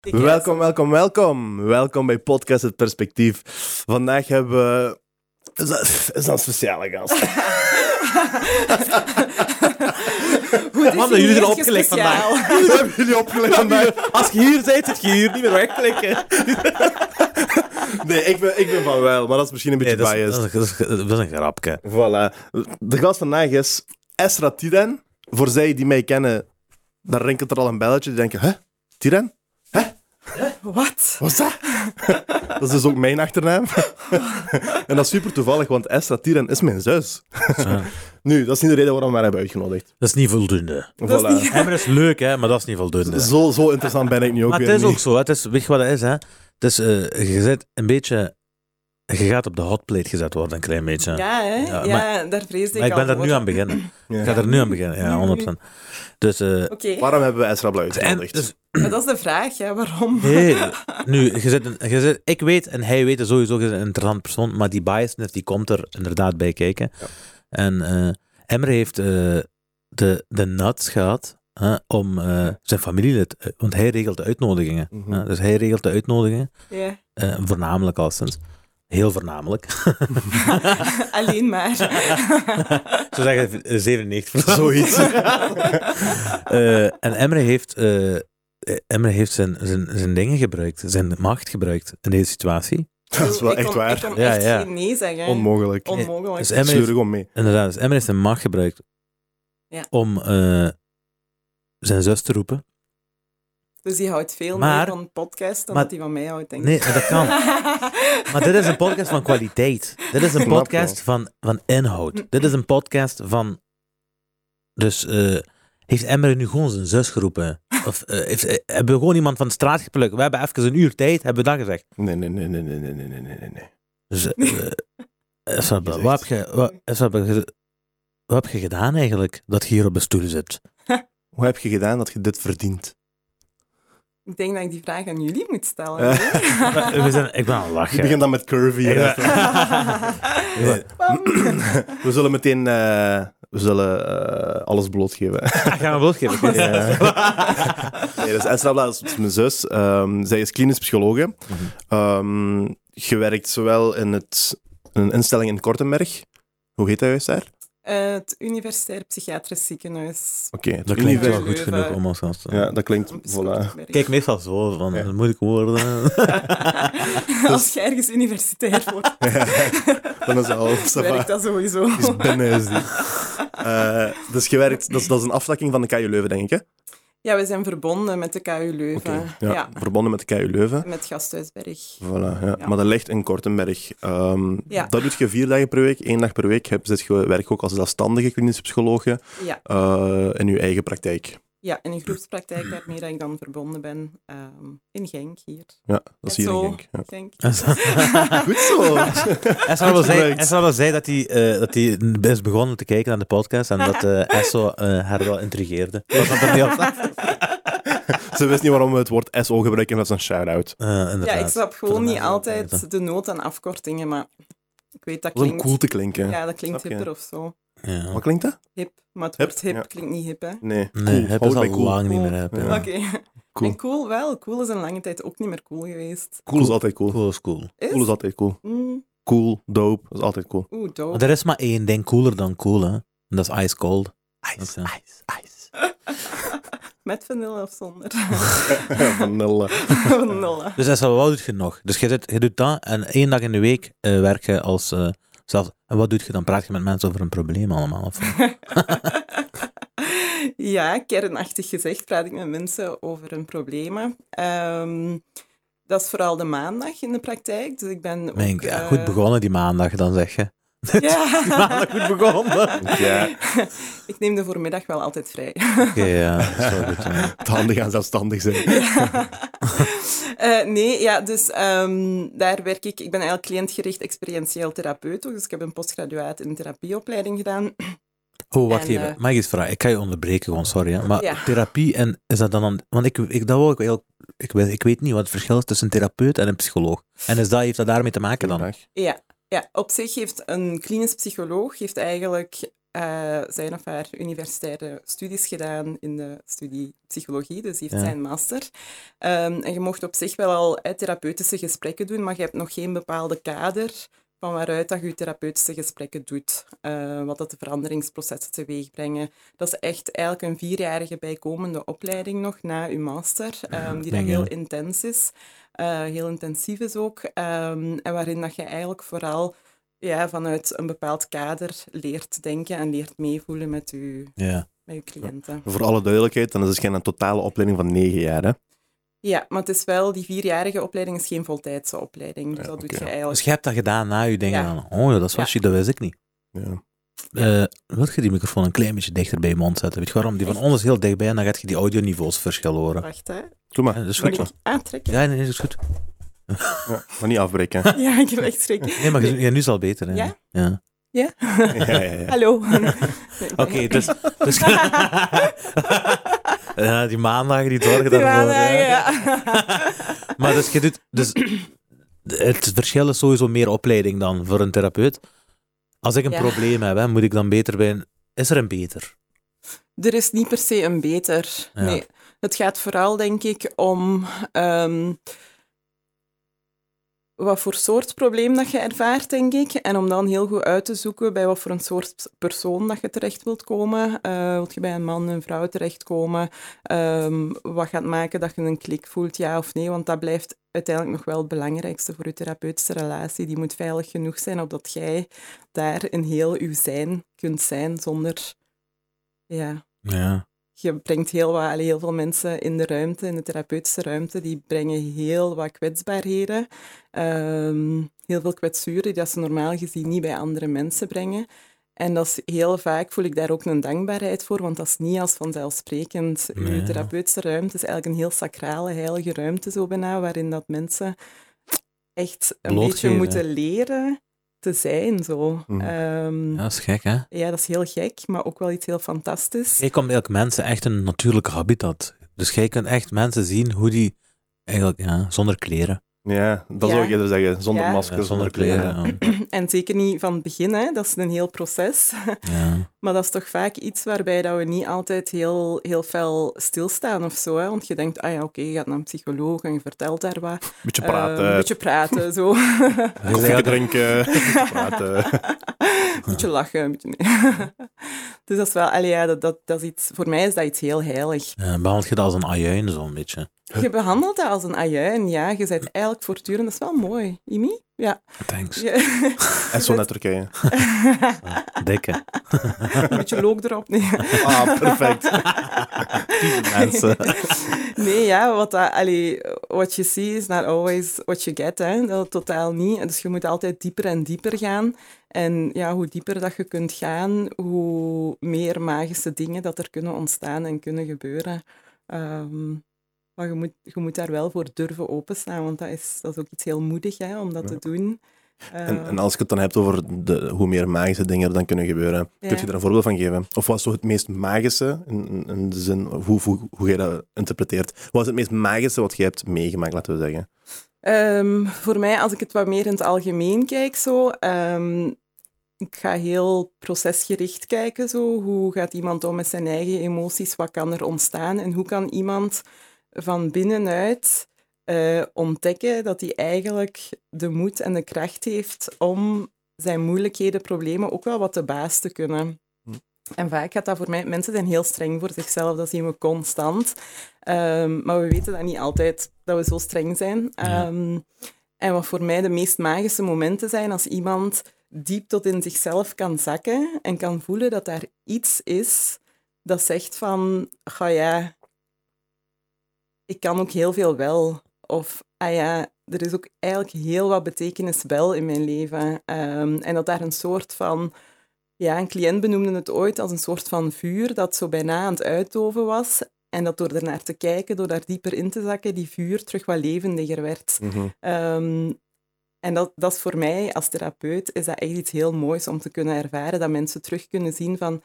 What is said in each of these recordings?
Welkom, welkom, welkom. Welkom bij Podcast Het Perspectief. Vandaag hebben we... Is dat, is dat een speciale gast? Hoe Man, jullie je opgelegd? Hoe hebben jullie opgelegd vandaag? Als je hier bent, zit je hier niet meer wegklikken. Nee, ik ben, ik ben van wel, maar dat is misschien een beetje dat, is, biased. dat, is, dat is- dat is een grapje. Voilà. De gast vandaag is Esra Tiren. Voor zij die mij kennen, daar rinkelt er al een belletje. Die denken, hè? Tiren? Wat? Wat is dat? dat is dus ook mijn achternaam. en dat is super toevallig, want Esra Tiren is mijn zus. Nu, dat is niet de reden waarom we haar hebben uitgenodigd. Dat is niet voldoende. Dat is Voilà. niet- Emmer is leuk, hè, maar dat is niet voldoende. Zo, zo interessant ben ik nu ook maar weer het is niet. ook zo. hè. Het is, weet je wat het is? Hè? Het is eh, je zit een beetje... Je gaat op de hotplate gezet worden, een klein beetje. Ja, hè? Ja, Ja, maar- daar vreesde maar ik ik ben er nu aan beginnen. Ja. Ik ga er nu aan beginnen, ja, 100%. Dus, eh, Waarom hebben we Esra Blauw en, uitgenodigd? dus maar dat is de vraag, hè? Waarom? Nee, nu, je zit, een- je zit, ik weet en hij weet het sowieso, je bent een interessant persoon, maar die biasness die komt er inderdaad bij kijken. Ja. En eh Emre heeft eh, de, de nuts gehad hè, om eh, zijn familielid, want hij regelt de uitnodigingen. Mhm. dus hij regelt de uitnodigingen, Ja. eh, voornamelijk al sinds. Heel voornamelijk. Alleen maar. Zo zeggen eh, 97 Zoiets. Eh, en Emre heeft, eh, eh, Emre heeft zijn, zijn, zijn dingen gebruikt, zijn macht gebruikt in deze situatie. Dat is wel Ik echt kon- waar. Ik kon Ja, echt ja. geen nee zeggen. Onmogelijk. Onmogelijk. Dus Emre heeft, gewoon mee. inderdaad, dus Emre heeft zijn macht gebruikt Ja. om eh, zijn zus te roepen. Dus die houdt veel Maar- meer van een podcast dan maar- dat hij van mij houdt, denk ik. Nee, dat kan. Maar dit is een podcast van kwaliteit. Dit is een podcast van, van inhoud. Dit is een podcast van... Dus eh, heeft Emre nu gewoon zijn zus geroepen? Of eh, heeft, eh, hebben we gewoon iemand van de straat geplukt? We hebben even een uur tijd, hebben we dat gezegd? Nee, nee, nee, nee, nee, nee, nee, nee, nee, nee. Dus, wat, heb je, wat wat heb je gedaan eigenlijk, dat je hier op de stoel zit? Hoe heb je gedaan dat je dit verdient? Ik denk dat ik die vraag aan jullie moet stellen. We zijn, ik ben aan het Je lachen. begint dan met curvy. Ja. We zullen meteen eh, we zullen, eh, alles blootgeven. Gaan we blootgeven? Ja. nee, dus Esra is mijn zus. Ehm, zij is klinisch psychologe. Mhm. Ehm, je werkt zowel in, het, in een instelling in Kortenberg. Hoe heet dat juist daar? Eh, het Universitair Psychiatrisch Ziekenhuis. Oké, Dat klinkt wel goed genoeg om ons te Ja, dat klinkt... Voilà. Kijk meestal zo, van Ja. moeilijke woorden. Als je ergens universitair wordt, Dan is het al... werkt dat sowieso. is binnen is die. Eh, dus je werkt, dat is, dat is een aftakking van de KU Leuven, denk ik, hè? Ja, we zijn verbonden met de KU Leuven. Ja, ja. Verbonden met de KU Leuven. Met Gasthuisberg. Voilà, ja. Ja. Maar dat ligt in Kortenberg. Ja. Dat doet je vier dagen per week. Eén dag per week heb, zit je, werk ook als zelfstandige klinische psycholoog Ja, eh, in je eigen praktijk. Ja, in een groepspraktijk waarmee ik dan verbonden ben. ehm, in Genk hier. Ja, dat is hier in Zo, Genk. Ja. Genk. Goed zo. Wel zei, wel zei dat hij eh, dat hij is begonnen te kijken naar de podcast en dat eh Esso eh, haar wel intrigeerde. Was dat er niet op? Ze wist niet waarom we het woord SO gebruiken plaats van shout-out. Eh, Ja, ik snap gewoon niet altijd de nood aan afkortingen, maar ik weet dat is om klinkt... cool te klinken. Ja, dat klinkt hipper of zo. Ja. Wat klinkt dat? Hip, maar het Hip, woord hip ja. klinkt niet hip, hè. Nee, Nee, cool. Houd is al cool. lang niet meer. Ja. Oké. Cool. En cool wel. Cool is een lange tijd ook niet meer cool geweest. Cool is altijd cool. Cool is cool. Is? Cool is altijd cool. Mm, Cool, dope, dat is altijd cool. Oeh, Maar dope. er is maar één ding cooler dan cool, hè. En dat is ice cold. Ice, ice, ice. Met vanille of zonder? Vanille. vanille. Dus Esra, wat doet je nog? Dus je, zit, je doet dat en één dag in de week eh, werk je als... eh, zelf, en wat doe je dan? Praat je met mensen over een probleem allemaal? Of, ja, kernachtig gezegd praat ik met mensen over hun problemen. Ehm, dat is vooral de maandag in de praktijk. Dus ik ben ook, Mijn, ja, eh, goed begonnen die maandag, dan zeg je. Ja. Die maandag goed begonnen. Ja, ik neem de voormiddag wel altijd vrij. Oké, ja, dat is wel goed. ja. het handig aan zelfstandig zijn. Eh, nee, ja, dus ehm, daar werk ik. Ik ben eigenlijk cliëntgericht experientieel therapeut. Dus ik heb een postgraduaat in therapieopleiding gedaan. Oh, wacht En, even. eh, Mag ik eens vragen? Ik ga je onderbreken, gewoon, sorry. Hè. Maar Ja. therapie, en is dat dan... Een, want ik, ik, dat wil ik, heel, ik, weet, ik weet niet wat het verschil is tussen een therapeut en een psycholoog. En is dat, heeft dat daarmee te maken dan? Ja, ja, op zich heeft een klinisch psycholoog heeft eigenlijk eh, zijn of haar universitaire studies gedaan in de studie psychologie, dus heeft Ja. zijn master. Ehm, en je mocht op zich wel al eh, therapeutische gesprekken doen, maar je hebt nog geen bepaalde kader van waaruit dat je therapeutische gesprekken doet, eh, wat dat de veranderingsprocessen teweeg brengen. Dat is echt eigenlijk een vierjarige bijkomende opleiding nog na je master, ehm, die dan heel intens is, eh, heel intensief is ook, ehm, en waarin dat je eigenlijk vooral ja, vanuit een bepaald kader leert denken en leert meevoelen met je, Ja. met je cliënten. Voor alle duidelijkheid, dan is het geen een totale opleiding van negen jaar. Hè? Ja, maar het is wel, die vierjarige opleiding is geen voltijdse opleiding, dus Ja, dat doet je eigenlijk... Dus je hebt dat gedaan na je dingen Ja. van, oh ja, dat is wat Ja. shit, dat wist ik niet. Ja. Eh wil je die microfoon een klein beetje dichter bij je mond zetten? Weet je waarom? Die van ons is heel dichtbij en dan gaat je die audioniveaus verschil horen. Wacht, hè. Doe maar. Ja, dat is Moet goed. ik aantrekken? Ja, nee, dat is goed. Ja, maar niet afbreken. Ja, ik heb echt schrik. Nee, maar ja, nu is het al beter. Hè? Ja? ja. Ja? Ja, ja, ja. Hallo. Nee, Oké, dus... dus ja, die maandagen, die zorgen Die daarvoor. maandagen, ja. Maar dus je doet... Dus het verschil is sowieso meer opleiding dan voor een therapeut. Als ik een Ja. probleem heb, hè, moet ik dan beter bij een... Is er een beter? Er is niet per se een beter. Ja. Nee. Het gaat vooral, denk ik, om ehm, wat voor soort probleem dat je ervaart, denk ik. En om dan heel goed uit te zoeken bij wat voor een soort persoon dat je terecht wilt komen. Eh wilt je bij een man, een vrouw terechtkomen? Ehm, wat gaat maken dat je een klik voelt, ja of nee? Want dat blijft uiteindelijk nog wel het belangrijkste voor je therapeutische relatie. Die moet veilig genoeg zijn, opdat jij daar in heel uw zijn kunt zijn zonder... Ja, Ja. Je brengt heel, wat, heel veel mensen in de ruimte, in de therapeutische ruimte, die brengen heel wat kwetsbaarheden. Ehm, heel veel kwetsuren die dat ze normaal gezien niet bij andere mensen brengen. En dat is heel vaak, voel ik daar ook een dankbaarheid voor, want dat is niet als vanzelfsprekend. Nee. Therapeutische ruimte is eigenlijk een heel sacrale, heilige ruimte zo bijna, waarin dat mensen echt een beetje moeten leren te zijn. Zo. Mhm. Ehm, ja, dat is gek, hè? ja, dat is heel gek, maar ook wel iets heel fantastisch. Jij komt eigenlijk mensen echt een natuurlijke habitat. Dus jij kunt echt mensen zien hoe die eigenlijk, ja, zonder kleren. Ja, dat Ja. zou ik eerder zeggen. Zonder Ja. masker, Ja, zonder kleren. ja. En zeker niet van het begin, hè. dat is een heel proces. Ja. Maar dat is toch vaak iets waarbij dat we niet altijd heel, heel fel stilstaan of zo. Hè? Want je denkt, ah ja, oké, je gaat naar een psycholoog en je vertelt daar wat. Beetje praten, een beetje praten, zo. koffie drinken, beetje praten. Een beetje lachen. Een beetje... dus dat is wel, allee, ja, dat, dat, dat is iets, voor mij is dat iets heel heilig. Ja, behandelt je dat als een ajuin, zo'n beetje? Je behandelt dat als een ajuin, ja. Je bent eigenlijk voortdurend, dat is wel mooi. Imi? Ja. Thanks. Je- En zo naar Turkije. Dikke. een beetje look erop. Nee. Ah, perfect. Mensen. Nee, ja, wat, dat, allee, what you see is not always what you get. Hè. Dat totaal niet. Dus je moet altijd dieper en dieper gaan. En ja, hoe dieper dat je kunt gaan, hoe meer magische dingen dat er kunnen ontstaan en kunnen gebeuren. Ehm, maar je moet, je moet daar wel voor durven openstaan, want dat is, dat is ook iets heel moedig hè, om dat Ja. te doen. En, Eh, en als je het dan hebt over de, hoe meer magische dingen er dan kunnen gebeuren, Ja. kun je daar een voorbeeld van geven? Of wat is zo het meest magische, in, in- de zin, hoe, hoe, hoe jij dat interpreteert? Wat is het meest magische wat je hebt meegemaakt, laten we zeggen? Ehm, voor mij, als ik het wat meer in het algemeen kijk, zo, ehm, ik ga heel procesgericht kijken. Zo. Hoe gaat iemand om met zijn eigen emoties? Wat kan er ontstaan? En hoe kan iemand van binnenuit eh, ontdekken dat hij eigenlijk de moed en de kracht heeft om zijn moeilijkheden, problemen ook wel wat te baas te kunnen? Hm. En vaak gaat dat voor mij... Mensen zijn heel streng voor zichzelf, dat zien we constant. Ehm, maar we weten dat niet altijd, dat we zo streng zijn. Ja. Ehm, en wat voor mij de meest magische momenten zijn, als iemand diep tot in zichzelf kan zakken en kan voelen dat daar iets is dat zegt van, ga ja, ik kan ook heel veel wel. Of, ah ja, er is ook eigenlijk heel wat betekenis wel in mijn leven. Ehm, en dat daar een soort van, ja, een cliënt benoemde het ooit als een soort van vuur dat zo bijna aan het uitdoven was. En dat door ernaar te kijken, door daar dieper in te zakken, die vuur terug wat levendiger werd. Mhm. Ehm, en dat, dat is voor mij als therapeut is dat echt iets heel moois om te kunnen ervaren. Dat mensen terug kunnen zien van,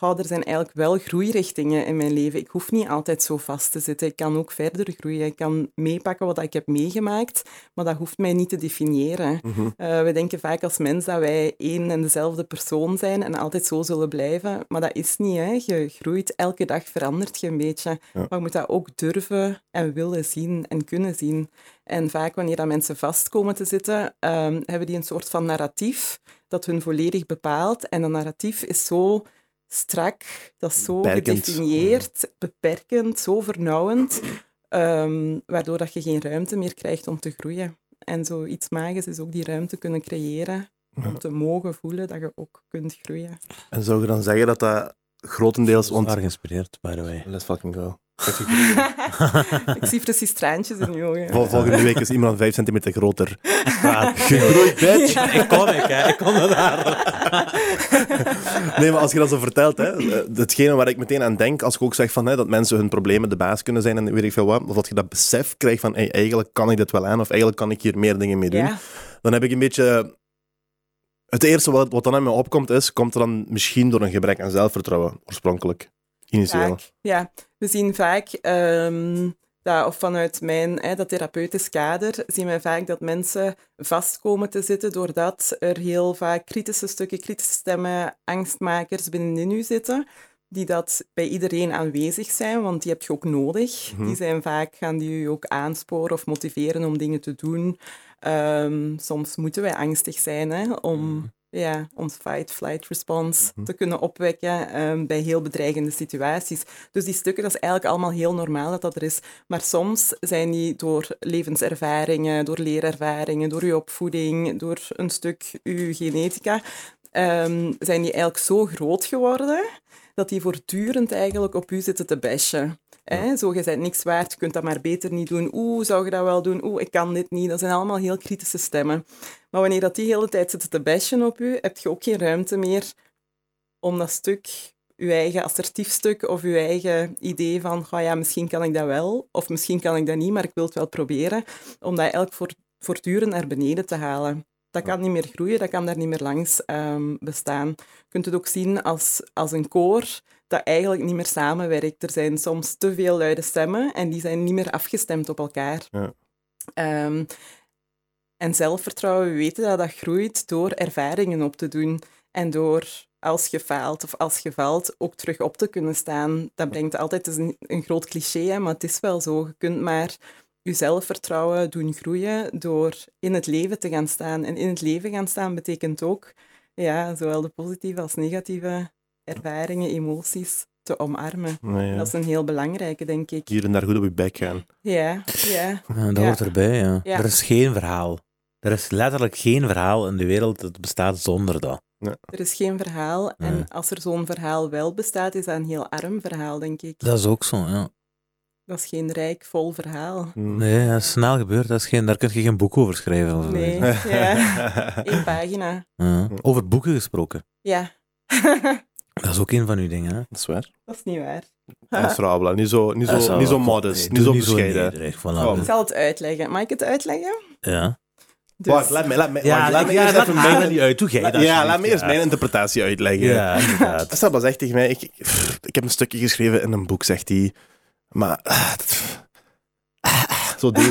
oh, er zijn eigenlijk wel groeirichtingen in mijn leven. Ik hoef niet altijd zo vast te zitten. Ik kan ook verder groeien. Ik kan meepakken wat ik heb meegemaakt, maar dat hoeft mij niet te definiëren. Mhm. Eh, we denken vaak als mens dat wij één en dezelfde persoon zijn en altijd zo zullen blijven. Maar dat is niet. Hè. Je groeit, elke dag verandert je een beetje. Ja. Maar je moet dat ook durven en willen zien en kunnen zien. En vaak wanneer dat mensen vast komen te zitten, ehm, hebben die een soort van narratief dat hun volledig bepaalt. En dat narratief is zo strak, dat is zo Beperkend. gedefinieerd, beperkend, zo vernauwend, ehm, waardoor dat je geen ruimte meer krijgt om te groeien. En zoiets magisch is ook die ruimte kunnen creëren om te mogen voelen dat je ook kunt groeien. En zou je dan zeggen dat dat grotendeels... Want... Zwaar geïnspireerd, by the way. Let's fucking go. Ik zie precies traantjes in je ogen. Vol- Volgende week is iemand 5 centimeter groter. Gegroeid, bitch. Ik kom ik, hè. Ik kom er daar. Nee, maar als je dat zo vertelt, hè, eh, hetgene waar ik meteen aan denk, als ik ook zeg van, hè, dat mensen hun problemen de baas kunnen zijn en weet ik veel wat, of dat je dat besef krijgt van, hey, eigenlijk kan ik dit wel aan, of eigenlijk kan ik hier meer dingen mee doen, Ja, dan heb ik een beetje... Het eerste wat, wat dan in me opkomt is, komt er dan misschien door een gebrek aan zelfvertrouwen, oorspronkelijk, initieel. Ja, we zien vaak, ehm, dat, of vanuit mijn hè, dat therapeutisch kader, zien wij vaak dat mensen vast komen te zitten doordat er heel vaak kritische stukken, kritische stemmen, angstmakers binnenin u zitten, die dat bij iedereen aanwezig zijn, want die heb je ook nodig. Mhm. Die zijn vaak, gaan die u ook aansporen of motiveren om dingen te doen. Ehm, soms moeten wij angstig zijn hè, om ja, ons fight-flight response Mhm. te kunnen opwekken ehm, bij heel bedreigende situaties. Dus die stukken, dat is eigenlijk allemaal heel normaal dat dat er is. Maar soms zijn die door levenservaringen, door leerervaringen, door uw opvoeding, door een stuk uw genetica, ehm, zijn die eigenlijk zo groot geworden dat die voortdurend eigenlijk op u zitten te bashen. Hè? Zo, je bent niks waard, je kunt dat maar beter niet doen. Oeh, zou je dat wel doen? Oeh, ik kan dit niet. Dat zijn allemaal heel kritische stemmen. Maar wanneer dat die hele tijd zitten te bashen op u, heb je ook geen ruimte meer om dat stuk, je eigen assertief stuk of je eigen idee van, oh ja, misschien kan ik dat wel, of misschien kan ik dat niet, maar ik wil het wel proberen, om dat eigenlijk voor, voortdurend naar beneden te halen. Dat kan niet meer groeien, dat kan daar niet meer langs ehm, bestaan. Je kunt het ook zien als, als een koor dat eigenlijk niet meer samenwerkt. Er zijn soms te veel luide stemmen en die zijn niet meer afgestemd op elkaar. Ja. Ehm, en zelfvertrouwen, we weten dat dat groeit door ervaringen op te doen en door als je faalt of als je valt ook terug op te kunnen staan. Dat brengt altijd, het is een, een groot cliché, hè, maar het is wel zo. Je kunt maar je zelfvertrouwen doen groeien door in het leven te gaan staan. En in het leven gaan staan betekent ook ja, zowel de positieve als negatieve ervaringen, emoties te omarmen. Ja. Dat is een heel belangrijke, denk ik. Hier en daar goed op je bek gaan. Ja, ja. Ja, dat Ja. hoort erbij, ja. Ja. Er is geen verhaal. Er is letterlijk geen verhaal in de wereld dat bestaat zonder dat. Er is geen verhaal. En als er zo'n verhaal wel bestaat, is dat een heel arm verhaal, denk ik. Dat is ook zo, ja. Dat is geen rijk, vol verhaal. Hm. Nee, dat is snel gebeurd. Dat is geen, daar kun je geen boek over schrijven. Of Nee, ja. Eén pagina. Ja. Over boeken gesproken. Ja. Dat is ook een van uw dingen, hè? Dat is waar. dat is niet waar. Dat is Rabela. Niet zo, niet zo, niet zo modest, Nee, niet zo bescheiden. nederig, voilà. Oh. Ik zal het uitleggen. Mag ik het uitleggen? Ja. Dus, Wacht, laat me, laat me, Ja, wacht, laat me ja, eerst even mijn... niet uit. Doe jij dat ja, laat me eerst ja. mijn interpretatie uitleggen. Ja, inderdaad. Saba zegt tegen mij, ik, ik heb een stukje geschreven in een boek, zegt hij. Maar, ah, dat- ah, ah, zo deze,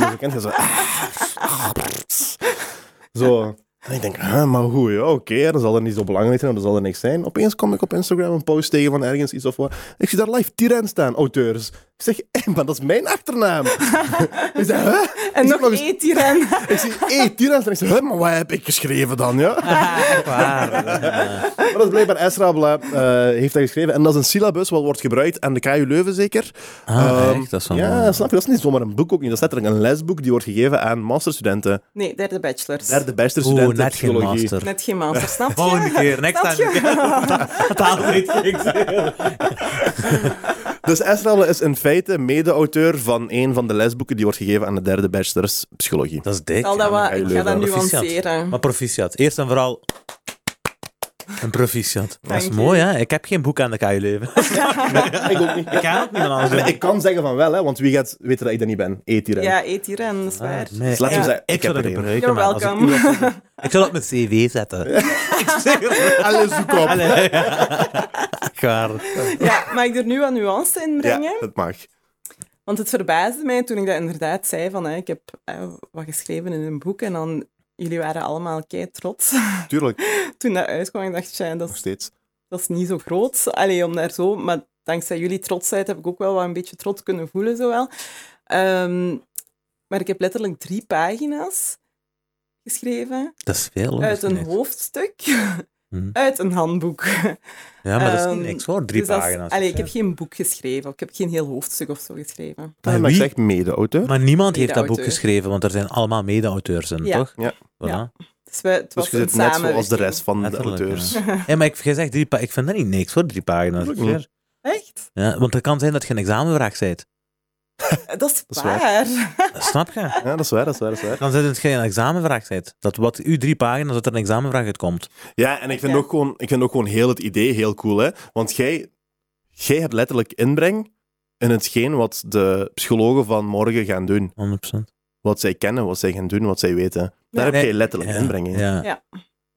ah, ah. En ik denk, huh, maar hoe, ja, oké, dan zal er niet zo belangrijk zijn, dan zal er niks zijn. Opeens kom ik op Instagram een post tegen van ergens iets of wat. Ik zie daar live Tiran staan, auteurs. Ik zeg, hé, maar dat is mijn achternaam. ik zeg, huh? en Ik nog zie eens- één tiran. Ik zie, hé, Tiran staan. Ik zeg, huh, maar wat heb ik geschreven dan, ja? Waar. Maar dat is blijkbaar Esra Bla, eh, heeft dat geschreven. En dat is een syllabus wat wordt gebruikt aan de KU Leuven zeker. Ah, Ehm, echt? Dat is wel ja, mooi. snap je? Dat is niet zomaar een boek ook niet. Dat is letterlijk een lesboek die wordt gegeven aan masterstudenten. Nee, derde bachelors. Derde beste Net geen psychologie. master. Net geen master, snap je? Volgende keer, next time. Dus Esra Bla is in feite mede-auteur van een van de lesboeken die wordt gegeven aan de derde bachelors psychologie. Dat is dik. Ik zal dat wat, KU ik ga dat nuanceren. Maar proficiat. Eerst en vooral een proficiat. Dat is mooi, je. hè? Ik heb geen boek aan de KU Leuven. ik ook niet. Ik kan ook anders Maar doen. ik kan zeggen van wel, hè, want wie gaat weten dat ik dat niet ben? E-tiran. Ja, eet tiran, dat is waar. Nee, Dus laten we Ja. zeggen, ik ik zou heb dat er gebruiken. You're man. Als ik Ik zal dat op mijn cv zetten. ik zeg het. Alles zoek op. Allee. waar. Ja, mag ik er nu wat nuance in brengen? Ja, dat mag. Want het verbaasde mij toen ik dat inderdaad zei van hè, ik heb eh, wat geschreven in een boek en dan jullie waren allemaal kei trots. Tuurlijk, toen dat uitkwam, ik dacht, tja, dat nog steeds. dat is niet zo groot. Allee, om daar zo... Maar dankzij jullie trotsheid heb ik ook wel wat een beetje trots kunnen voelen, zowel. Ehm, maar ik heb letterlijk drie pagina's geschreven Dat is veel. hoor. uit een hoofdstuk Hm. uit een handboek. Ja, maar dat is Ehm, niet niks hoor. Drie Dus pagina's. allee, ik heb geen boek geschreven. Ik heb geen heel hoofdstuk of zo geschreven. Maar Maar, ik wie- zeg mede-auteur. Maar niemand heeft dat boek geschreven, want er zijn allemaal mede-auteurs in, Ja. toch? Ja. Voilà. Ja. Dus we, het was Dus je zit net zoals de rest van de auteurs. ja. Ja, maar ik, jij zegt drie pa- ik vind dat niet niks hoor, drie pagina's. Echt? Ja, want het kan zijn dat je een examenvraag bent. Dat is is waar. Snap je? Ja, dat is waar, dat is waar, dat is waar. Het kan zijn dat je een examenvraag bent. Dat wat u drie pagina's, dat er een examenvraag uitkomt. Ja, en ik vind, Ja. Ook gewoon, ik vind ook gewoon heel het idee heel cool, hè. Want jij, jij hebt letterlijk inbreng in hetgeen wat de psychologen van morgen gaan doen. 100%. Wat zij kennen, wat zij gaan doen, wat zij weten. Daar heb Nee, jij letterlijk Ja, inbreng in. Ja. Ja.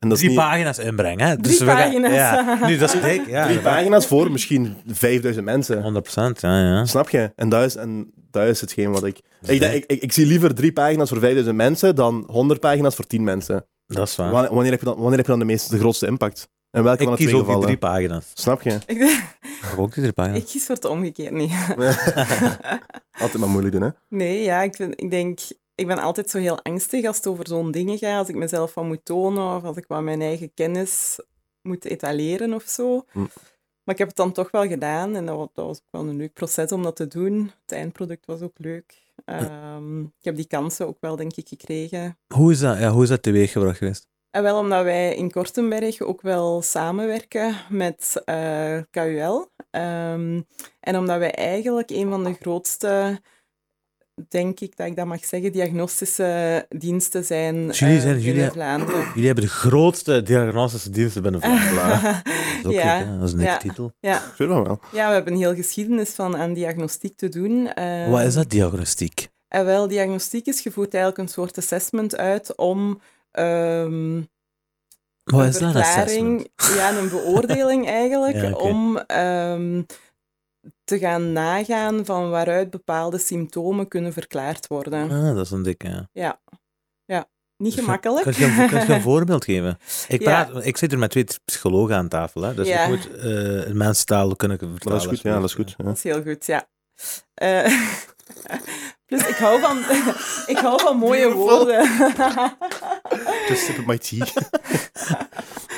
En dat is Drie niet pagina's inbrengen, hè? Drie we gaan- pagina's. Ja. Nu, dat is dik. Ja, drie pagina's voor misschien 5000 mensen. 100%, ja, ja. Snap je? En dat is, en dat is hetgeen wat ik... Ik, denk- ik, ik, ik zie liever drie pagina's voor 5000 mensen dan 100 pagina's voor 10 mensen. Dat is waar. Wanneer, wanneer, heb je dan, wanneer heb je dan de, meeste, de grootste impact? En welke Ik van de kies twee ook die gevallen? drie pagina's. Snap je? Ik, Ik heb ook die drie pagina's. ik kies voor het omgekeerd, nee. Altijd maar moeilijk doen, hè? Nee, ja, ik, vind, ik denk... Ik ben altijd zo heel angstig als het over zo'n dingen gaat. Als ik mezelf wat moet tonen of als ik wat mijn eigen kennis moet etaleren of zo. Hm. Maar ik heb het dan toch wel gedaan en dat was, dat was ook wel een leuk proces om dat te doen. Het eindproduct was ook leuk. Ehm, ik heb die kansen ook wel, denk ik, gekregen. Hoe is dat, ja, hoe is dat teweeggebracht geweest? En wel omdat wij in Kortenberg ook wel samenwerken met eh, KUL. Ehm, en omdat wij eigenlijk een van de grootste, denk ik dat ik dat mag zeggen, diagnostische diensten zijn Dus jullie eh, zijn- binnen jullie- Vlaanderen. Jullie hebben de grootste diagnostische diensten binnen Vlaanderen. Dat is Ja? Dat is een ja. titel. ja. Vind wel wel. ja, we hebben een heel geschiedenis van aan diagnostiek te doen. Ehm, Wat is dat, diagnostiek? En wel, diagnostiek is, je voert eigenlijk een soort assessment uit om... ehm, Wat een is dat, een ja, een beoordeling eigenlijk, Ja, om ehm, te gaan nagaan van waaruit bepaalde symptomen kunnen verklaard worden. Ah, dat is een dikke, ja. Ja, niet Dus gemakkelijk. Kun je, kun je een voorbeeld geven? Ik, Ja. praat, ik zit hier met twee psychologen aan tafel, hè, dus Ja. ik moet eh een mensentaal kunnen vertalen. Maar dat is goed, ja, dat is goed. Ja. Dat is heel goed, ja. Eh, plus, ik hou van, ik hou van mooie Beautiful. woorden. Just sip my tea.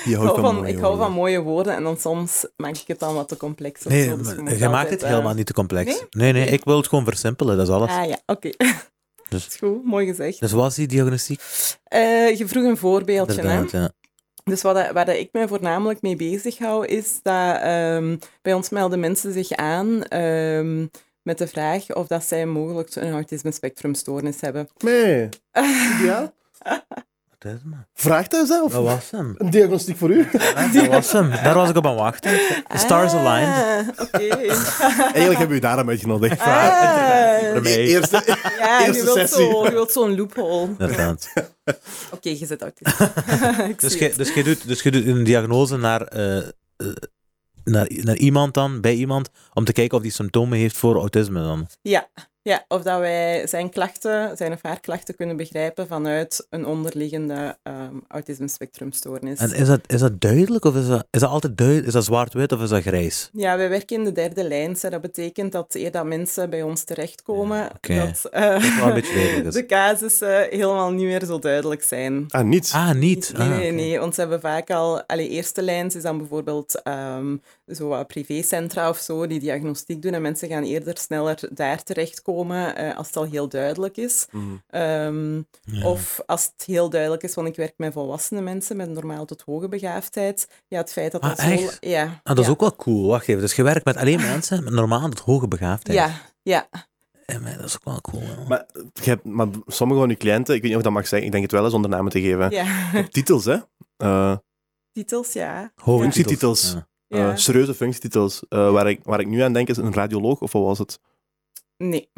Je ik houdt hou van, van, mooie ik hou woorden. van mooie woorden en dan soms maak ik het dan wat te complex. Of Nee, zo, dus maar je maakt het eh, helemaal niet te complex. Nee? Nee, nee, ik wil het gewoon versimpelen, dat is alles. Ah ja, oké. Dus- is goed, mooi gezegd. Dus wat is die diagnostiek? Eh, je vroeg een voorbeeldje, hè? Inderdaad, ja. Dus wat, dat- waar dat ik mij voornamelijk mee bezig hou, is dat ehm, bij ons melden mensen zich aan ehm, met de vraag of dat zij mogelijk een autisme spectrumstoornis hebben. Nee. Ja? Wat is man? Vraag dat zelf. Dat was hem. Een diagnostiek voor u. Ja, Dat was hem. Daar was ik op aan het wachten. The stars aligned. Ah, Oké. Eigenlijk hebben we u daarom uitgenodigd. Ah. Ermee. E- Eerste, Ja, je Eerste wilt, sessie. zo, je wilt zo'n loophole. Oké, Inderdaad. je zit autistisch. Dus je, dus, je doet, dus je doet een diagnose naar, eh, eh, naar, naar iemand dan, bij iemand, om te kijken of die symptomen heeft voor autisme dan. Ja, ja, of dat wij zijn klachten, zijn of haar klachten kunnen begrijpen vanuit een onderliggende ehm autisme spectrumstoornis. En is dat, is dat duidelijk of is dat, is dat altijd duidelijk? Is dat zwart-wit of is dat grijs? Ja, wij werken in de derde lijn. hè. Dat betekent dat eer dat mensen bij ons terechtkomen, Ja, dat eh, is. de casussen helemaal niet meer zo duidelijk zijn. Ah, niet. Ah, niet. Nee, Ah, nee, oké. nee, want ze hebben vaak al... Allee, eerste lijn is dan bijvoorbeeld ehm zo wat privécentra of zo, die diagnostiek doen. En mensen gaan eerder sneller daar terechtkomen eh, als het al heel duidelijk is. Mhm. Ehm, Ja. Of als het heel duidelijk is, want ik werk met volwassene mensen met normaal tot hoge begaafdheid. Ja, het feit dat Ah, dat zo... Ja, Ah, dat is ook wel cool. Wacht even. Dus je werkt met alleen mensen met normaal tot hoge begaafdheid. Ja, ja. Ja, maar dat is ook wel cool. Maar, je hebt, maar sommige van uw cliënten, ik weet niet of dat mag zeggen, ik denk het wel eens zonder namen te geven. ja. Titels, hè? Eh, Titels, ja. Hoge. Functietitels. Ja. eh, Ja. serieuze functietitels. Eh, waar, ik, waar ik nu aan denk is een radioloog, of wat was het? Nee.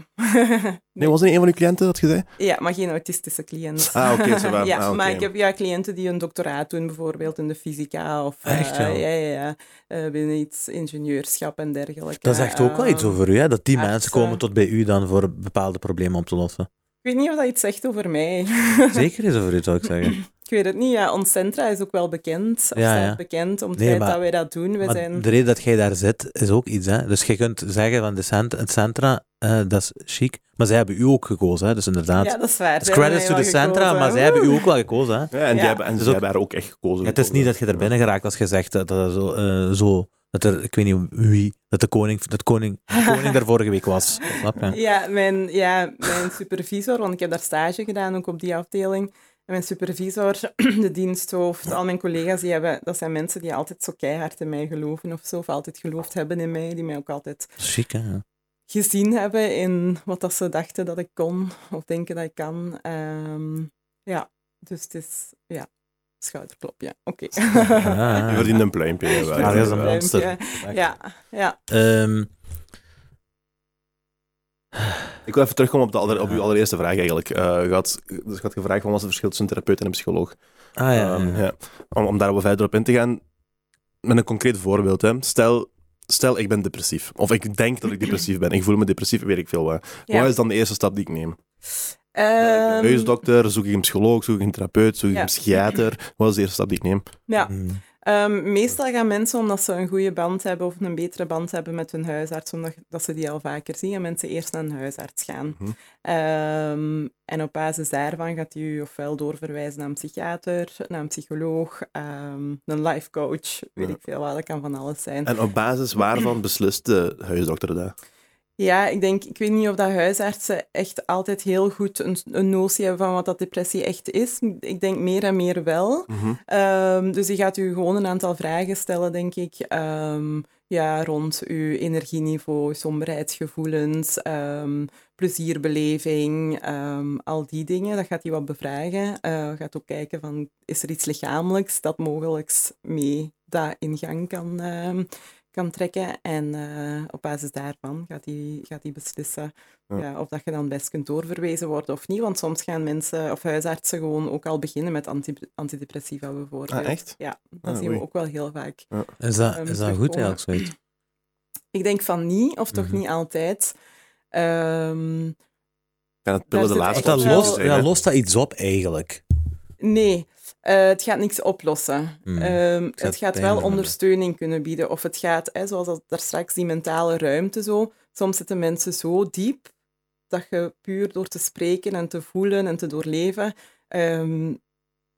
Nee, was niet een van uw cliënten dat je zei? Ja, maar geen autistische cliënt. Ah, oké, wel. Ja, Ah, oké. maar ik heb ja, cliënten die een doctoraat doen, bijvoorbeeld in de fysica of eh, Echt, ja? ja, ja, ja, eh, binnen iets ingenieurschap en dergelijke. Dat zegt ook wel iets over u, hè? dat die artsen. mensen komen tot bij u dan voor bepaalde problemen op te lossen. Ik weet niet of dat iets zegt over mij. Zeker is over u, zou ik zeggen. ik weet het niet. Ja, ons centra is ook wel bekend. Of Ja, ja. bekend om het Nee, feit maar- dat wij dat doen. We Maar zijn... de reden dat jij daar zit, is ook iets. Hè? Dus je kunt zeggen van de cent het centra, eh, dat is chic. Maar zij hebben u ook gekozen, hè? dus inderdaad. Ja, dat is waar. Dus Zij hebben credits to the centra, gekozen. maar zij hebben u ook wel gekozen. Hè? Ja, en die Ja. hebben, en Dus zij ook- hebben haar ook echt gekozen. Het is niet dat je er binnen geraakt als je zegt dat, dat zo, eh, zo, dat er, ik weet niet wie, dat de koning, dat koning, de koning daar vorige week was. Snap je? Ja, mijn, ja, mijn supervisor, want ik heb daar stage gedaan, ook op die afdeling. En mijn supervisor, de diensthoofd, al mijn collega's, die hebben, dat zijn mensen die altijd zo keihard in mij geloven of zo, of altijd geloofd hebben in mij, die mij ook altijd Chic, hè? Gezien hebben in wat dat ze dachten dat ik kon, of denken dat ik kan. Ehm, ja, dus het is, ja, schouderklopje. Oké. Ja, Je verdient een pluimpje. Ja, jawel. dat is een monster. Ja, ja. Ehm, Ik wil even terugkomen op, de aller, op uw allereerste vraag eigenlijk. Eh, je had, dus je had gevraagd wat was het verschil tussen een therapeut en een psycholoog. ah ja, Ehm, ja. ja. Om, om daar wat verder op in te gaan, met een concreet voorbeeld. Hè. Stel, stel, ik ben depressief. Of ik denk dat ik depressief ben. Ik voel me depressief, weet ik veel wat. Ja. Wat is dan de eerste stap die ik neem? Ehm, een neusdokter, zoek ik een psycholoog, zoek ik een therapeut, zoek ik Ja. een psychiater. Wat is de eerste stap die ik neem? ja. Mm. Ehm, meestal gaan mensen, omdat ze een goede band hebben of een betere band hebben met hun huisarts, omdat dat ze die al vaker zien, mensen eerst naar een huisarts gaan. Mhm. Ehm, en op basis daarvan gaat hij u ofwel doorverwijzen naar een psychiater, naar een psycholoog, ehm, een life coach, weet Ja. ik veel wat, dat kan van alles zijn. En op basis waarvan beslist de huisdokter dat? Ja, ik denk, ik weet niet of dat huisartsen echt altijd heel goed een, een notie hebben van wat dat depressie echt is. Ik denk meer en meer wel. Mhm. Ehm, dus die gaat u gewoon een aantal vragen stellen, denk ik. Ehm, ja, rond uw energieniveau, somberheidsgevoelens, ehm, plezierbeleving, al die dingen. Dat gaat hij wat bevragen. Eh gaat ook kijken van, is er iets lichamelijks dat mogelijk mee dat in gang kan, ehm, kan trekken. En eh, op basis daarvan gaat hij, gaat hij beslissen Ja. ja, of dat je dan best kunt doorverwezen worden of niet. Want soms gaan mensen of huisartsen gewoon ook al beginnen met anti antidepressiva bijvoorbeeld. Ah, echt? Ja, dat Ah, zien we oei. ook wel heel vaak. Is dat, Ehm, is dat goed eigenlijk, zoiets? Ik denk van niet, of toch Mhm. niet altijd. Ehm, Kan het pillen de laatste Dat wel- ja, lost dat iets op, eigenlijk? nee, eh, het gaat niks oplossen. Hmm. Ehm, het gaat wel ondersteuning kunnen bieden. Of het gaat, hè, zoals dat daar straks, die mentale ruimte zo. Soms zitten mensen zo diep dat je puur door te spreken en te voelen en te doorleven ehm,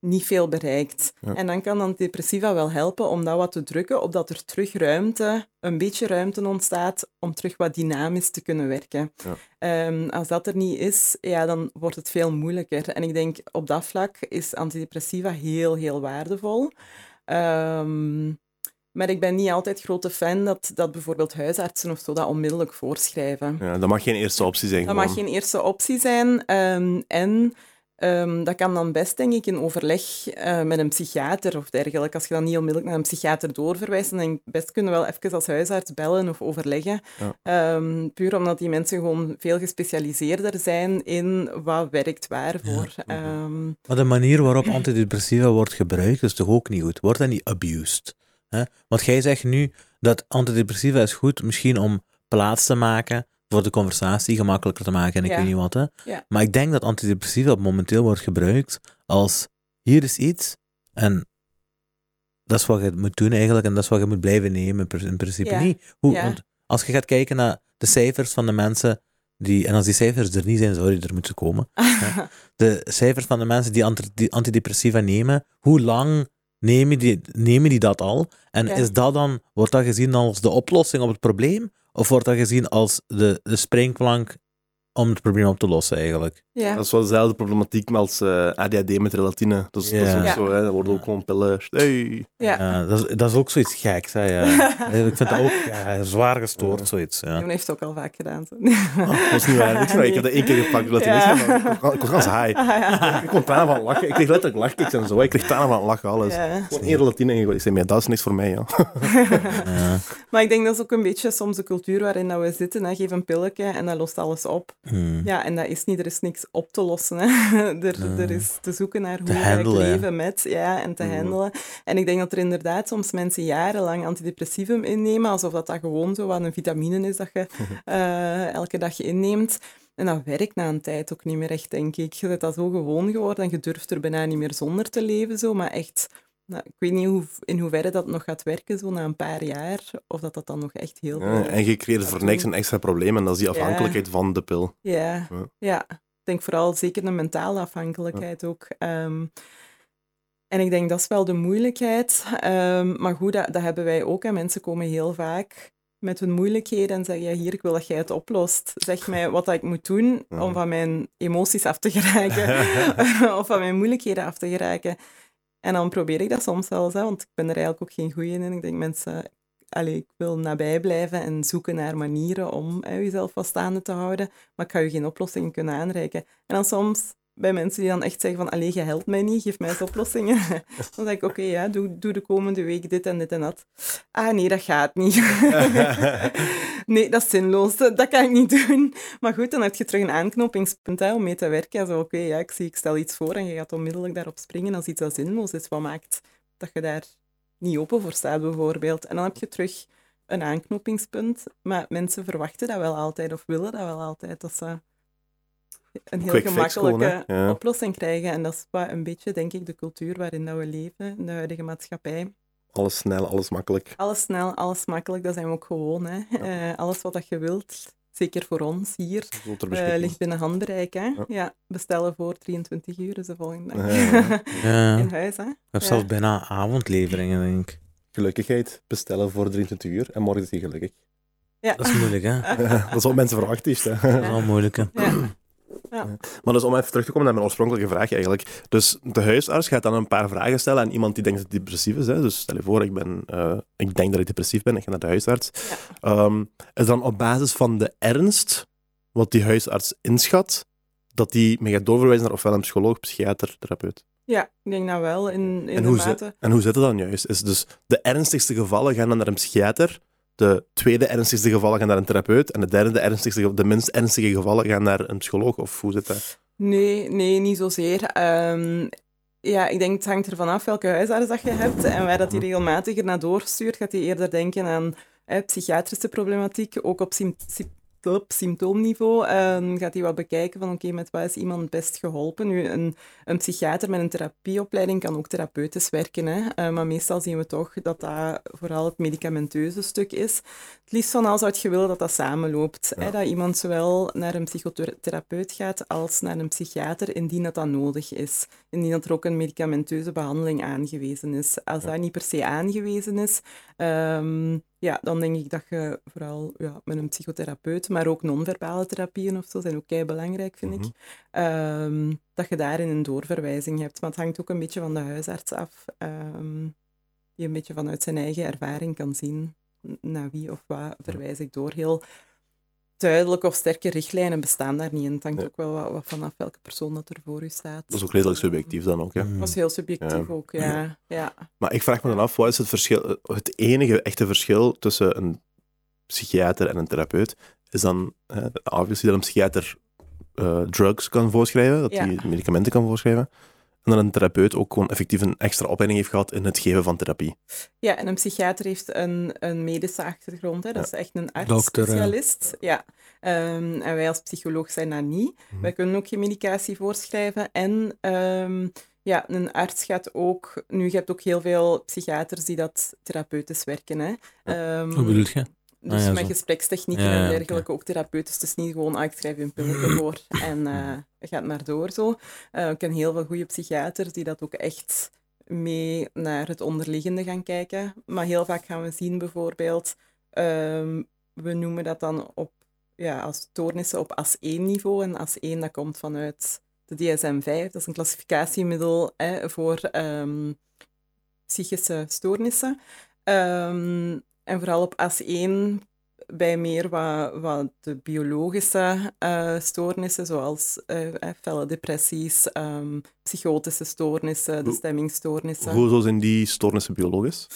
niet veel bereikt. Ja. En dan kan antidepressiva wel helpen om dat wat te drukken, opdat er terug ruimte, een beetje ruimte ontstaat om terug wat dynamisch te kunnen werken. Ja. Ehm, als dat er niet is, ja, dan wordt het veel moeilijker. En ik denk op dat vlak is antidepressiva heel, heel waardevol. Ehm, maar ik ben niet altijd grote fan dat, dat bijvoorbeeld huisartsen of zo dat onmiddellijk voorschrijven. Ja, dat mag geen eerste optie zijn. Dat mag geen eerste optie zijn. ehm, en ehm, dat kan dan best, denk ik, in overleg eh, met een psychiater of dergelijke. Als je dan niet onmiddellijk naar een psychiater doorverwijst, dan denk ik best kunnen we wel even als huisarts bellen of overleggen. Ja. Ehm, puur omdat die mensen gewoon veel gespecialiseerder zijn in wat werkt waarvoor. Mhm. Ehm, Maar de manier waarop antidepressiva wordt gebruikt, is toch ook niet goed? Wordt dat niet abused? Hè? Want jij zegt nu dat antidepressiva is goed, misschien om plaats te maken voor de conversatie gemakkelijker te maken en ik Ja. weet niet wat. Hè? Ja. Maar ik denk dat antidepressiva momenteel wordt gebruikt als hier is iets en dat is wat je moet doen eigenlijk en dat is wat je moet blijven nemen in in principe Ja. niet. Hoe. Want als je gaat kijken naar de cijfers van de mensen die, en als die cijfers er niet zijn, sorry, er moeten komen de cijfers van de mensen die, anti- die antidepressiva nemen, hoe lang nemen die, nemen die dat al? En Ja. is dat dan, wordt dat gezien als de oplossing op het probleem? Of wordt dat gezien als de, de springplank om het probleem op te lossen, eigenlijk. Ja. Dat is wel dezelfde problematiek als eh, ADHD met relatine. Dat is, dat is Ja. ook Ja. zo, hè. Dat worden ook gewoon pillen. Hey. ja. Ja, dat, is, dat is ook zoiets geks. Hè, ja. Ik vind dat ook ja, zwaar gestoord, zoiets. Ja. Heeft het ook al vaak gedaan. zo. Oh, dat is niet waar. Waar. Ik heb dat één keer gepakt. relatine. Ik was- Ik was ganz high. Ah, ja. Ik kon tranen van lachen. Ik kreeg letterlijk lachkicks en zo. Ik kreeg tranen van lachen, alles. Ja. Gewoon één relatine en ik zei, maar dat is niks voor mij. Ja. Ja. Maar ik denk dat is ook een beetje soms de cultuur waarin dat we zitten. Hè. Geef een pilletje en dat lost alles op. Hmm. Ja, en dat is niet, er is niks op te lossen. Hè. Er, er is te zoeken naar hoe ga ik hè. leven met, ja, en te Mhm. handelen. En ik denk dat er inderdaad soms mensen jarenlang antidepressivum innemen, alsof dat, dat gewoon zo wat een vitamine is dat je eh, elke dag inneemt. En dat werkt na een tijd ook niet meer echt, denk ik. Je bent dat zo gewoon geworden en je durft er bijna niet meer zonder te leven. Zo. Maar echt, nou, ik weet niet hoe, in hoeverre dat nog gaat werken, zo na een paar jaar. Of dat dat dan nog echt heel Ja, en je creëert voor niks een extra probleem en dat is die afhankelijkheid van de pil. Ja, Ja. ja. Ik denk vooral zeker een mentale afhankelijkheid ook. Ehm, en ik denk dat is wel de moeilijkheid. Ehm, maar goed, dat, dat hebben wij ook. En mensen komen heel vaak met hun moeilijkheden en zeggen, ja, hier, ik wil dat jij het oplost. Zeg mij wat dat ik moet doen om van mijn emoties af te geraken. of van mijn moeilijkheden af te geraken. En dan probeer ik dat soms eens, hè, want ik ben er eigenlijk ook geen goeie in. Ik denk, mensen, allee, ik wil nabij blijven en zoeken naar manieren om hè, jezelf wat staande te houden, maar ik ga je geen oplossingen kunnen aanreiken. En dan soms bij mensen die dan echt zeggen van, allee, je helpt mij niet, geef mij eens oplossingen. dan zeg ik, oké, ja, doe, doe de komende week dit en dit en dat. Ah, nee, dat gaat niet. nee, dat is zinloos, dat kan ik niet doen. Maar goed, dan heb je terug een aanknopingspunt hè, om mee te werken. Zo, oké, ja, ik, zie, ik stel iets voor en je gaat onmiddellijk daarop springen als iets dat zinloos is. Wat maakt dat je daar niet open voor staat, bijvoorbeeld. En dan heb je terug een aanknopingspunt. Maar mensen verwachten dat wel altijd, of willen dat wel altijd, dat ze een heel Quick fix gewoon, gemakkelijke? Ja. oplossing krijgen. En dat is een beetje, denk ik, de cultuur waarin dat we leven, in de huidige maatschappij. Alles snel, alles makkelijk. Alles snel, alles makkelijk, dat zijn we ook gewoon. Hè. Eh, alles wat dat je wilt, zeker voor ons hier, eh, ligt binnen handbereik. Hè. Ja. Ja. bestellen voor 23 uur is de volgende dag. Ja. In huis, hè. Ik heb Ja. zelfs bijna avondleveringen, denk ik. Gelukkigheid bestellen voor 23 uur en morgen is hij gelukkig. Ja. Dat is moeilijk, hè? dat is wat mensen verwachten. is, hè. Dat is wel moeilijk, hè? Ja. Maar dus om even terug te komen naar mijn oorspronkelijke vraag eigenlijk. Dus de huisarts gaat dan een paar vragen stellen aan iemand die denkt dat hij depressief is. Hè. Dus stel je voor, ik, ben, eh, ik denk dat ik depressief ben, ik ga naar de huisarts. Ja. Ehm, is dan op basis van de ernst, wat die huisarts inschat, dat die me gaat doorverwijzen naar ofwel een psycholoog, psychiater, therapeut. ja, ik denk dat wel, in, in En de hoe, mate... zit, en hoe zit het dan juist? Is dus de ernstigste gevallen gaan dan naar een psychiater, de tweede ernstigste gevallen gaan naar een therapeut en de derde, de, ernstigste, de minst ernstige gevallen gaan naar een psycholoog? Of hoe zit dat? Nee, nee, niet zozeer. Ehm, ja, ik denk het hangt ervan af welke huisarts dat je hebt en waar dat die regelmatig er naar doorstuurt. Gaat hij eerder denken aan psychiatrische problematiek, ook op, op symptoomniveau. Ehm, gaat hij wat bekijken van oké, met wat is iemand best geholpen? Nu, een, een psychiater met een therapieopleiding kan ook therapeutisch werken, hè? Eh, maar meestal zien we toch dat dat vooral het medicamenteuze stuk is. Het liefst van al zou je willen dat dat samenloopt. Hè? Dat iemand zowel naar een psychotherapeut gaat als naar een psychiater, indien dat dat nodig is. Indien dat er ook een medicamenteuze behandeling aangewezen is. Als dat niet per se aangewezen is, ehm, ja, dan denk ik dat je vooral ja, met een psychotherapeut, maar ook non-verbale therapieën of zo, zijn ook kei belangrijk, vind Mhm. ik. Ehm, dat je daarin een doorverwijzing hebt. Maar het hangt ook een beetje van de huisarts af, ehm, die een beetje vanuit zijn eigen ervaring kan zien naar wie of wat verwijs ik door. Heel duidelijk of sterke richtlijnen bestaan daar niet in. Het hangt Ja. ook wel wat, wat vanaf welke persoon dat er voor u staat. Dat is ook redelijk subjectief dan ook. Hè? Mm. Dat is heel subjectief Ja. ook, ja. ja. Maar ik vraag me dan af, wat is het, verschil, het enige echte verschil tussen een psychiater en een therapeut? Is dan, uh, obviously, dat een psychiater eh, drugs kan voorschrijven, dat hij Ja. medicamenten kan voorschrijven. En dat een therapeut ook gewoon effectief een extra opleiding heeft gehad in het geven van therapie. Ja, en een psychiater heeft een, een medische achtergrond. Hè. Dat is echt een arts-specialist. Ja. Ehm, en wij als psycholoog zijn dat niet. Mhm. Wij kunnen ook geen medicatie voorschrijven. En ehm, ja, een arts gaat ook... Nu, je hebt ook heel veel psychiaters die dat therapeutisch werken. Hè. Ehm, Hoe bedoel je? Dus Ah, ja, met gesprekstechnieken Ja, en dergelijke, ook therapeutisch. Dus niet gewoon, ah, ik schrijf je een pilletje voor en eh gaat maar door zo. Eh, ik ken heel veel goede psychiaters die dat ook echt mee naar het onderliggende gaan kijken. Maar heel vaak gaan we zien bijvoorbeeld, ehm, we noemen dat dan op ja, als stoornissen op AS1-niveau. En AS1 dat komt vanuit de DSM-5. Dat is een klassificatiemiddel hè, voor ehm, psychische stoornissen. Ehm, en vooral op AS1 bij meer wat, wat de biologische uh, stoornissen, zoals uh, felle depressies, um, psychotische stoornissen, de stemmingstoornissen. Hoezo zijn die stoornissen biologisch?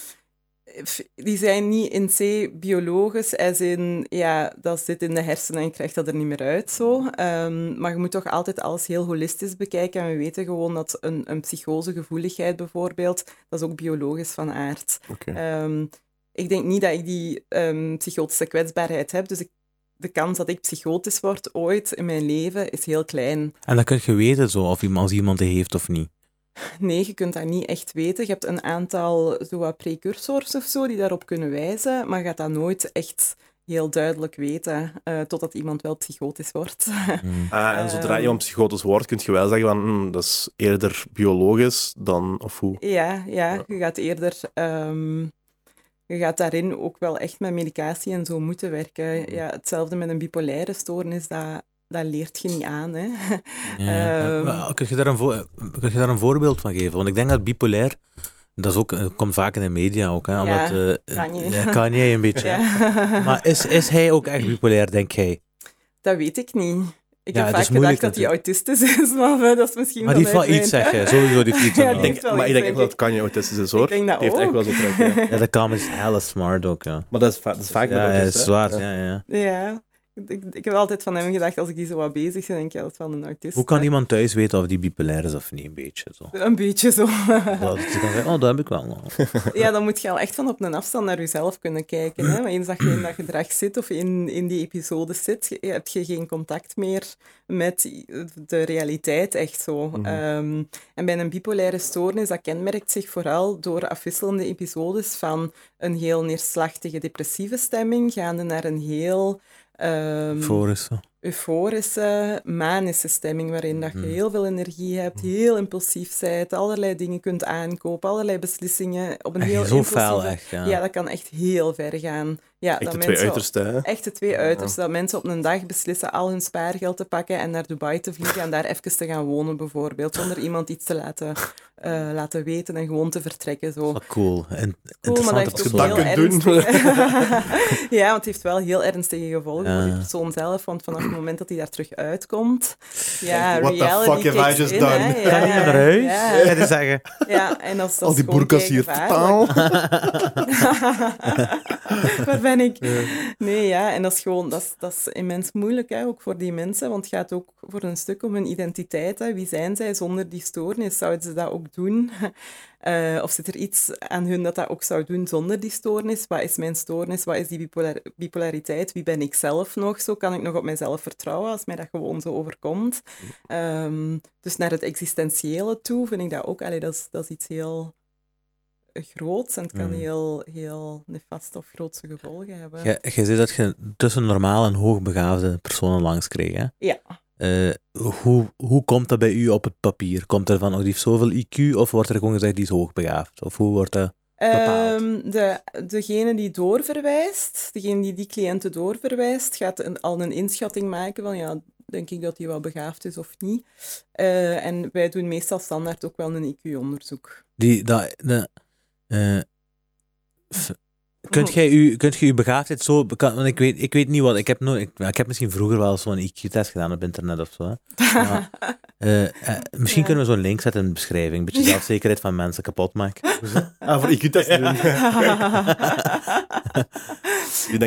Die zijn niet in C biologisch, als in, ja, dat zit in de hersenen en je krijgt dat er niet meer uit zo. Um, maar je moet toch altijd alles heel holistisch bekijken. En we weten gewoon dat een, een psychosegevoeligheid bijvoorbeeld, dat is ook biologisch van aard. Okay. Um, ik denk niet dat ik die um, psychotische kwetsbaarheid heb. Dus ik, de kans dat ik psychotisch word ooit in mijn leven is heel klein. En dan kun je weten zo, of iemand, als iemand het heeft of niet. Nee, je kunt dat niet echt weten. Je hebt een aantal zo wat precursors of zo die daarop kunnen wijzen, maar je gaat dat nooit echt heel duidelijk weten, uh, totdat iemand wel psychotisch wordt. Mm. Ah, en zodra um, iemand psychotisch wordt, kun je wel zeggen van, hm, dat is eerder biologisch dan, of hoe? Ja, ja, ja. je gaat eerder... Um, je gaat daarin ook wel echt met medicatie en zo moeten werken. Ja, hetzelfde met een bipolaire stoornis, dat, dat leert je niet aan. Hè. Ja, um, kun, je daar een kun je daar een voorbeeld van geven? Want ik denk dat bipolair, dat is ook, komt vaak in de media ook. Hè, omdat, uh, kan je. Ja, kan je een beetje. Maar is, is hij ook echt bipolair, denk jij? Dat weet ik niet. Ik ja, heb vaak gedacht dat hij autistisch is, maar dat is misschien Maar die heeft wel iets, zeg je. Sowieso die iets. ja, denk, maar ik denk echt dat Kanye autistisch is, hoor. Ik denk dat die heeft echt wel zo trek, ja. ja, dat kan is hella smart ook, ja. Maar dat is, dat is vaak ja, met ja, zwaar, ja, ja. Ja. Ik, ik, heb altijd van hem gedacht, als ik die zo wat bezig ben, denk ik, ja, dat is wel een autist. Hoe kan iemand thuis weten of die bipolair is of niet? Een beetje zo. Een beetje zo. dat oh, dat heb ik wel. ja, dan moet je al echt van op een afstand naar jezelf kunnen kijken. Hè? Maar eens dat je in dat gedrag zit of in, in die episode zit, heb je geen contact meer met de realiteit, echt zo. Mm -hmm. um, en bij een bipolaire stoornis, dat kenmerkt zich vooral door afwisselende episodes van een heel neerslachtige depressieve stemming, gaande naar een heel... Um, Euforische. Euforische, manische stemming, waarin dat je heel veel energie hebt, heel impulsief bent, allerlei dingen kunt aankopen, allerlei beslissingen op een echt heel zo fel, echt, ja. ja. dat kan echt heel ver gaan. Ja, echt dat de mensen, twee uitersten, hè? Echt de twee uitersten. Dat mensen op een dag beslissen al hun spaargeld te pakken en naar Dubai te vliegen en daar even te gaan wonen, bijvoorbeeld, zonder iemand iets te laten, uh, laten weten en gewoon te vertrekken. Zo. Oh, cool. En, cool, maar dat heeft ook heel ernstige... ja, want het heeft wel heel ernstige gevolgen ja. voor die persoon zelf, want vanaf het moment dat hij daar terug uitkomt, ja, What reality the fuck have I just in, done? Hè? Ja? Ja. Ja, te zeggen. Ja, en als dat Al die boerkas hier totaal. Waar ben ik? Nee, ja, en dat is gewoon, dat is, dat is immens moeilijk, hè, ook voor die mensen, want het gaat ook voor een stuk om hun identiteit. Hè. Wie zijn zij zonder die stoornis? Zouden ze dat ook doen? Uh, of zit er iets aan hun dat dat ook zou doen zonder die stoornis? Wat is mijn stoornis? Wat is die bipolar bipolariteit? Wie ben ik zelf nog? Zo kan ik nog op mezelf vertrouwen als mij dat gewoon zo overkomt. Um, dus naar het existentiële toe vind ik dat ook, allee, dat, is, dat is iets heel groots en het kan Mm. heel, heel nefaste of grootse gevolgen hebben. Je, je zei dat je tussen normaal en hoogbegaafde personen langs kreeg, hè? Ja. Uh, hoe, hoe komt dat bij u op het papier? Komt er van, oh, die heeft zoveel IQ, of wordt er gewoon gezegd, die is hoogbegaafd? Of hoe wordt dat bepaald? Um, de, degene die doorverwijst, degene die die cliënten doorverwijst, gaat een, al een inschatting maken van, ja, denk ik dat hij wel begaafd is of niet. Uh, en wij doen meestal standaard ook wel een IQ-onderzoek. Die, dat, de, uh, Kunt jij u, kunt je uw begaafdheid zo... Want ik weet, ik weet niet wat... Ik heb, nooit, ik, ik heb misschien vroeger wel zo'n IQ-test gedaan op internet of zo. Maar, uh, uh, misschien ja. kunnen we zo'n link zetten in de beschrijving. Een beetje zelfzekerheid van mensen kapot maken. ah, voor IQ-test doen.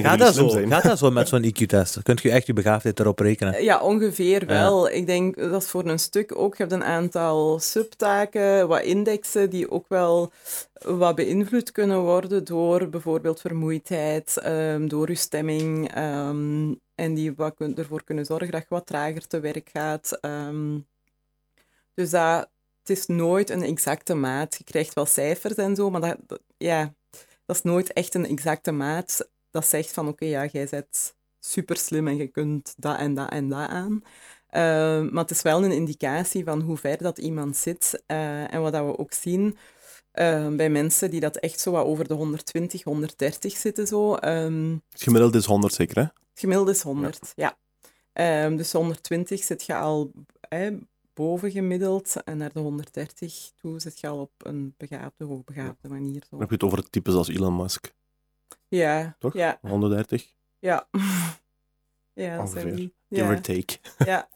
gaat, dat zo, zijn. gaat dat zo met zo'n IQ-test? Kunt je echt je begaafdheid erop rekenen? Ja, ongeveer wel. Ja. Ik denk dat is voor een stuk ook... Je hebt een aantal subtaken, wat indexen, die ook wel wat beïnvloed kunnen worden door bijvoorbeeld vermoeidheid, um, door je stemming um, en die wat ervoor kunnen zorgen dat je wat trager te werk gaat. Um, dus dat, het is nooit een exacte maat. Je krijgt wel cijfers en zo, maar dat, ja, dat is nooit echt een exacte maat dat zegt van oké, ja, jij bent super slim en je kunt dat en dat en dat aan. Maar het is wel een indicatie van hoe ver dat iemand zit. Uh, en wat dat we ook zien, uh, bij mensen die dat echt zo wat over de 120, 130 zitten. Zo. Um, het gemiddelde is 100 zeker, hè? Het gemiddelde is 100, ja. Ehm, dus 120 zit je al hè, boven gemiddeld en naar de 130 toe zit je al op een begaafde, hoogbegaafde manier. Zo. Dan heb je het over het type zoals Elon Musk. Ja, Toch? ja, 130, ja. Ja, Ongeveer. die. give Ja. or take. Ja.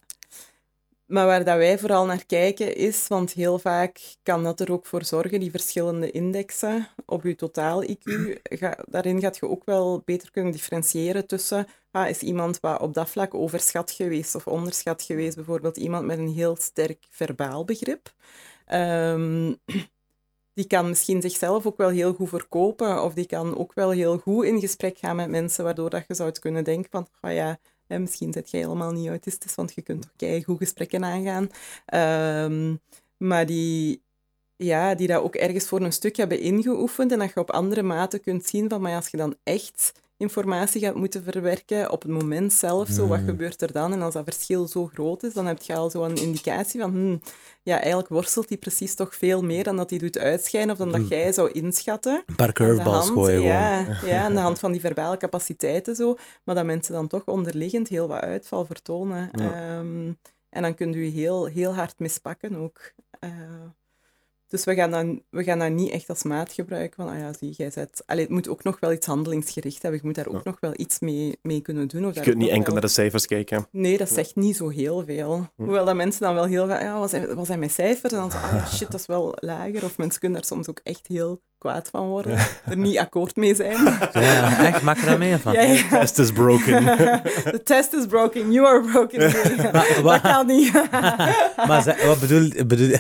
Maar waar dat wij vooral naar kijken is, want heel vaak kan dat er ook voor zorgen, die verschillende indexen op je totaal IQ, ga, daarin gaat je ook wel beter kunnen differentiëren tussen, ah, is iemand wat op dat vlak overschat geweest of onderschat geweest, bijvoorbeeld iemand met een heel sterk verbaal begrip. Ehm, die kan misschien zichzelf ook wel heel goed verkopen, of die kan ook wel heel goed in gesprek gaan met mensen, waardoor dat je zou kunnen denken van, oh ja, hè, misschien zit jij helemaal niet autistisch, want je kunt toch goed gesprekken aangaan. Ehm, maar die, ja, die dat ook ergens voor een stuk hebben ingeoefend en dat je op andere maten kunt zien van, maar als je dan echt informatie gaat moeten verwerken op het moment zelf, zo, wat Mm. gebeurt er dan? En als dat verschil zo groot is, dan heb je al zo'n indicatie van, hmm, ja, eigenlijk worstelt hij precies toch veel meer dan dat hij doet uitschijnen of dan dat Mm. jij zou inschatten. Een paar curveballs hand, gooien gewoon. ja, ja, aan de hand van die verbale capaciteiten zo. Maar dat mensen dan toch onderliggend heel wat uitval vertonen. Ja. Ehm, en dan kunt u heel, heel hard mispakken ook. Eh, dus we gaan, dan, we gaan dat niet echt als maat gebruiken. Van, ah ja, zie, jij zet... Allee, het moet ook nog wel iets handelingsgericht hebben. Je moet daar ook Ja. nog wel iets mee, mee kunnen doen. Of Je kunt niet enkel wel- naar de cijfers kijken. Nee, dat zegt niet zo heel veel. Hoewel dat mensen dan wel heel vaak, ja, wat zijn, wat zijn mijn cijfers? En dan ah shit, dat is wel lager. Of mensen kunnen daar soms ook echt heel kwaad van worden. Er niet akkoord mee zijn. Ja, echt, maak er daar mee van. Ja, ja. Test is broken. The test is broken, you are broken. Maar, dat kan niet. maar ze- wat bedoel, bedoel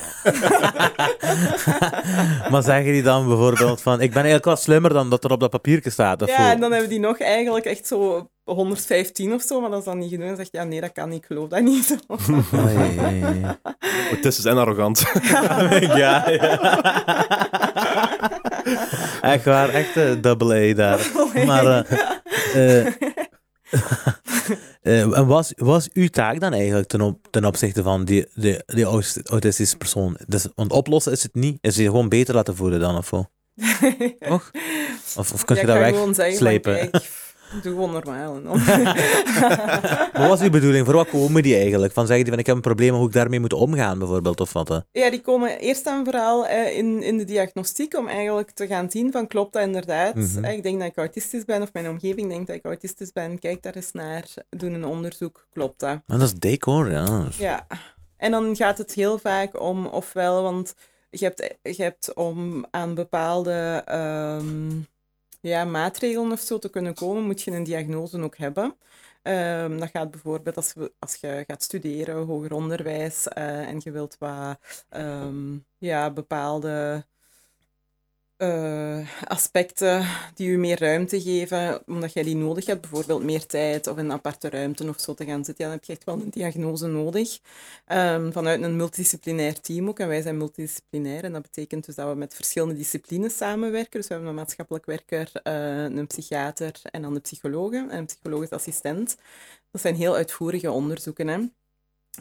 Maar zeggen die dan bijvoorbeeld van ik ben eigenlijk wel slimmer dan dat er op dat papiertje staat? Of Ja, hoe? en dan hebben die nog eigenlijk echt zo 115 of zo, maar dat is dan niet genoeg. En dan zegt ja, nee, dat kan niet, ik geloof dat niet. Oei, oei, oei. Autistisch en arrogant. ja, ja. Echt waar, echt een double A daar. Maar, en was, was uw taak dan eigenlijk ten, op, ten opzichte van die, die, die aut- autistische persoon? Dus, want oplossen is het niet. Is je gewoon beter laten voelen dan of zo? Toch? Of, of kun Ja, je ik dat ga doe gewoon normaal. Wat was uw bedoeling? Voor wat komen die eigenlijk? Van zeggen die van ik heb een probleem, hoe ik daarmee moet omgaan bijvoorbeeld? Of wat? Ja, die komen eerst en vooral eh, in, in de diagnostiek om eigenlijk te gaan zien van klopt dat inderdaad. Mhm. Eh, ik denk dat ik autistisch ben of mijn omgeving denkt dat ik autistisch ben. Kijk daar eens naar, doe een onderzoek, klopt dat? Maar dat is decor, ja. Ja. En dan gaat het heel vaak om ofwel, want je hebt, je hebt om aan bepaalde ehm, ja, maatregelen of zo te kunnen komen, moet je een diagnose ook hebben. Ehm, dat gaat bijvoorbeeld als je, als je gaat studeren, hoger onderwijs, eh, en je wilt wat ehm, ja, bepaalde eh, aspecten die je meer ruimte geven, omdat jij die nodig hebt, bijvoorbeeld meer tijd of een aparte ruimte of zo te gaan zitten, ja, dan heb je echt wel een diagnose nodig. Ehm, vanuit een multidisciplinair team ook, en wij zijn multidisciplinair, en dat betekent dus dat we met verschillende disciplines samenwerken. Dus we hebben een maatschappelijk werker, eh, een psychiater en dan de psychologe en een psychologisch assistent. Dat zijn heel uitvoerige onderzoeken, hè.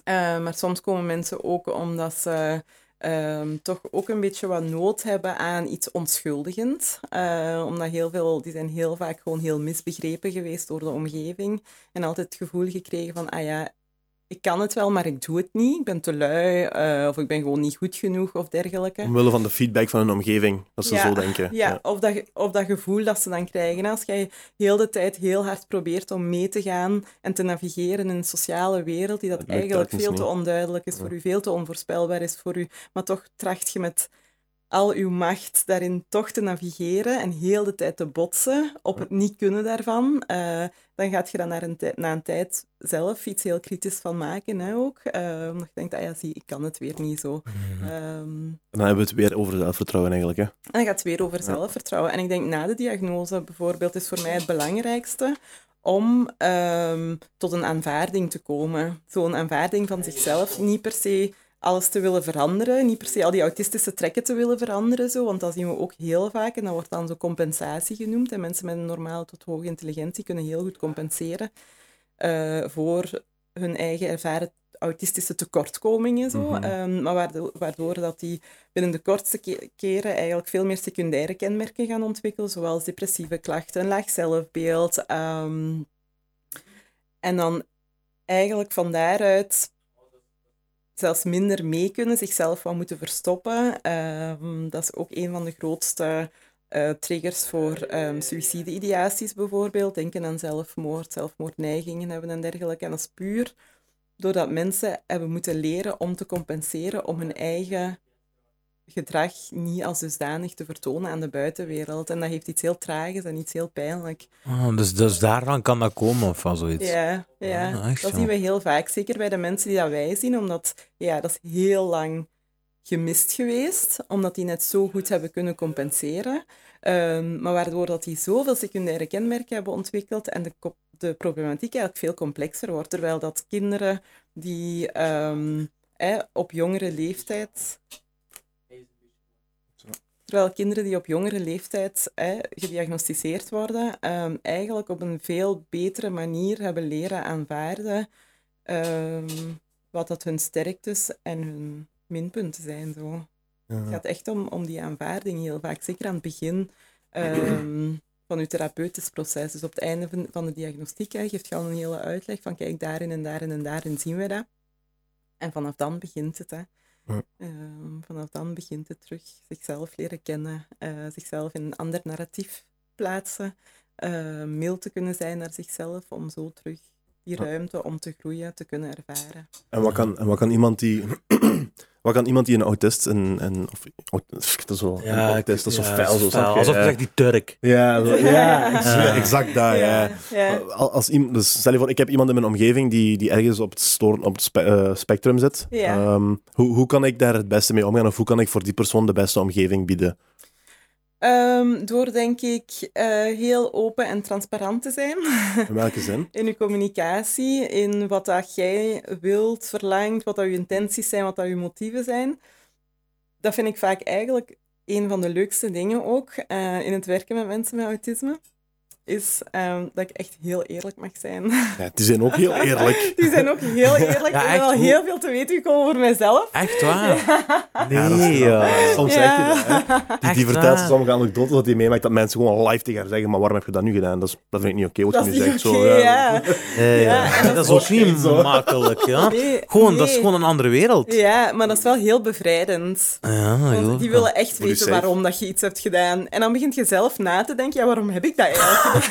Eh, maar soms komen mensen ook omdat ze ehm, toch ook een beetje wat nood hebben aan iets onschuldigends. Eh, omdat heel veel, die zijn heel vaak gewoon heel misbegrepen geweest door de omgeving. En altijd het gevoel gekregen van, ah ja, ik kan het wel, maar ik doe het niet. Ik ben te lui, eh, of ik ben gewoon niet goed genoeg, of dergelijke. Omwille van de feedback van hun omgeving. Dat ze Ja, zo denken. Ja, Of, dat, of dat gevoel dat ze dan krijgen. Als jij heel de tijd heel hard probeert om mee te gaan en te navigeren in een sociale wereld die dat eigenlijk veel te onduidelijk is voor u, veel te onvoorspelbaar is voor u, maar toch tracht je met al uw macht daarin toch te navigeren en heel de tijd te botsen op het niet kunnen daarvan, eh, dan gaat je dan naar een tij- na een tijd zelf iets heel kritisch van maken hè, ook. Eh, omdat je denkt, ah ja, zie, ik kan het weer niet zo. Ehm, En dan hebben we het weer over zelfvertrouwen eigenlijk. Hè. en dan gaat het weer over zelfvertrouwen. En ik denk na de diagnose bijvoorbeeld is voor mij het belangrijkste om ehm, tot een aanvaarding te komen. Zo'n aanvaarding van zichzelf. Niet per se alles te willen veranderen, niet per se al die autistische trekken te willen veranderen, zo, want dat zien we ook heel vaak en dat wordt dan zo compensatie genoemd. En mensen met een normale tot hoge intelligentie kunnen heel goed compenseren eh, voor hun eigen ervaren autistische tekortkomingen. Zo. Ehm, maar waardoor, waardoor dat die binnen de kortste ke- keren eigenlijk veel meer secundaire kenmerken gaan ontwikkelen, zoals depressieve klachten, laag zelfbeeld, ehm, En dan eigenlijk van daaruit zelfs minder mee kunnen, zichzelf wat moeten verstoppen. Ehm, dat is ook een van de grootste eh, triggers voor um, suïcide-ideaties bijvoorbeeld. Denken aan zelfmoord, zelfmoordneigingen hebben en dergelijke. En dat is puur doordat mensen hebben moeten leren om te compenseren, om hun eigen gedrag niet als dusdanig te vertonen aan de buitenwereld. En dat heeft iets heel tragisch en iets heel pijnlijk. Oh, dus, dus daarvan kan dat komen of van zoiets? Ja, ja. Ah, dat zo. zien we heel vaak. Zeker bij de mensen die dat wij zien, omdat ja, dat is heel lang gemist geweest, omdat die net zo goed hebben kunnen compenseren. Ehm, maar waardoor dat die zoveel secundaire kenmerken hebben ontwikkeld en de, de problematiek eigenlijk veel complexer wordt. Terwijl dat kinderen die ehm, eh, op jongere leeftijd Terwijl kinderen die op jongere leeftijd eh, gediagnosticeerd worden, ehm, eigenlijk op een veel betere manier hebben leren aanvaarden ehm, wat dat hun sterktes en hun minpunten zijn. Zo. Het gaat echt om, om die aanvaarding heel vaak, zeker aan het begin ehm, van je therapeutisch proces. Dus op het einde van, van de diagnostiek hè, geeft je al een hele uitleg van kijk, daarin en daarin en daarin zien we dat. En vanaf dan begint het. Hè. Ehm, vanaf dan begint het terug zichzelf leren kennen, eh, zichzelf in een ander narratief plaatsen, eh mild te kunnen zijn naar zichzelf, om zo terug die ruimte om te groeien te kunnen ervaren. En wat kan, en wat kan iemand die... wat kan iemand die een autist... En, en, of, dat is zo, een autist, dat is zo ja, fel. Zo, je? Alsof je Ja. zegt die Turk. Ja, zo- ja, exact, Ja. exact dat, ja. ja. Al- Als iemand, dus stel je voor, ik heb iemand in mijn omgeving die, die ergens op het, stoor, op het spe- eh, spectrum zit. Ja. Ehm, hoe, hoe kan ik daar het beste mee omgaan? Of hoe kan ik voor die persoon de beste omgeving bieden? Ehm, door denk ik eh, heel open en transparant te zijn In welke zin? in je communicatie, in wat dat jij wilt, verlangt, wat dat je intenties zijn, wat dat je motieven zijn. Dat vind ik vaak eigenlijk een van de leukste dingen ook eh, in het werken met mensen met autisme. Is ehm, dat ik echt heel eerlijk mag zijn. Ja, die zijn ook heel eerlijk. Die zijn ook heel eerlijk. Ja, ik ben hoe- heel veel te weten gekomen over mezelf. Echt waar? Ja, dat is Nee, joh. Soms Ja. zeg je dat, hè. Die, die vertelt waar? sommige anekdotes dat hij meemaakt dat mensen gewoon live tegen haar zeggen maar waarom heb je dat nu gedaan? Dat, is, dat vind ik niet oké wat Dat je is nu niet zegt. Zo, ja. Ja, ja. dat dat is ook niet zo. makkelijk, ja. Nee, Gewoon, dat is gewoon een andere wereld. Ja, maar dat is wel heel bevrijdend. Ja, Want die willen echt weten waarom dat je iets hebt gedaan. En dan begint je zelf na te denken, ja, waarom heb ik dat eigenlijk gedaan?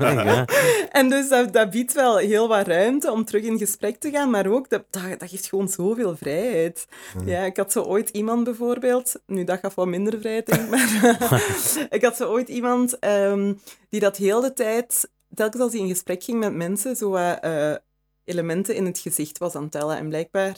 Ja, en dus dat, dat biedt wel heel wat ruimte om terug in gesprek te gaan, maar ook, dat, dat, dat geeft gewoon zoveel vrijheid. Ja, ik had zo ooit iemand bijvoorbeeld, nu dat gaf wat minder vrijheid, denk ik, maar ik had zo ooit iemand ehm, die dat heel de tijd, telkens als hij in gesprek ging met mensen, zo wat, eh, elementen in het gezicht was aan het tellen. En blijkbaar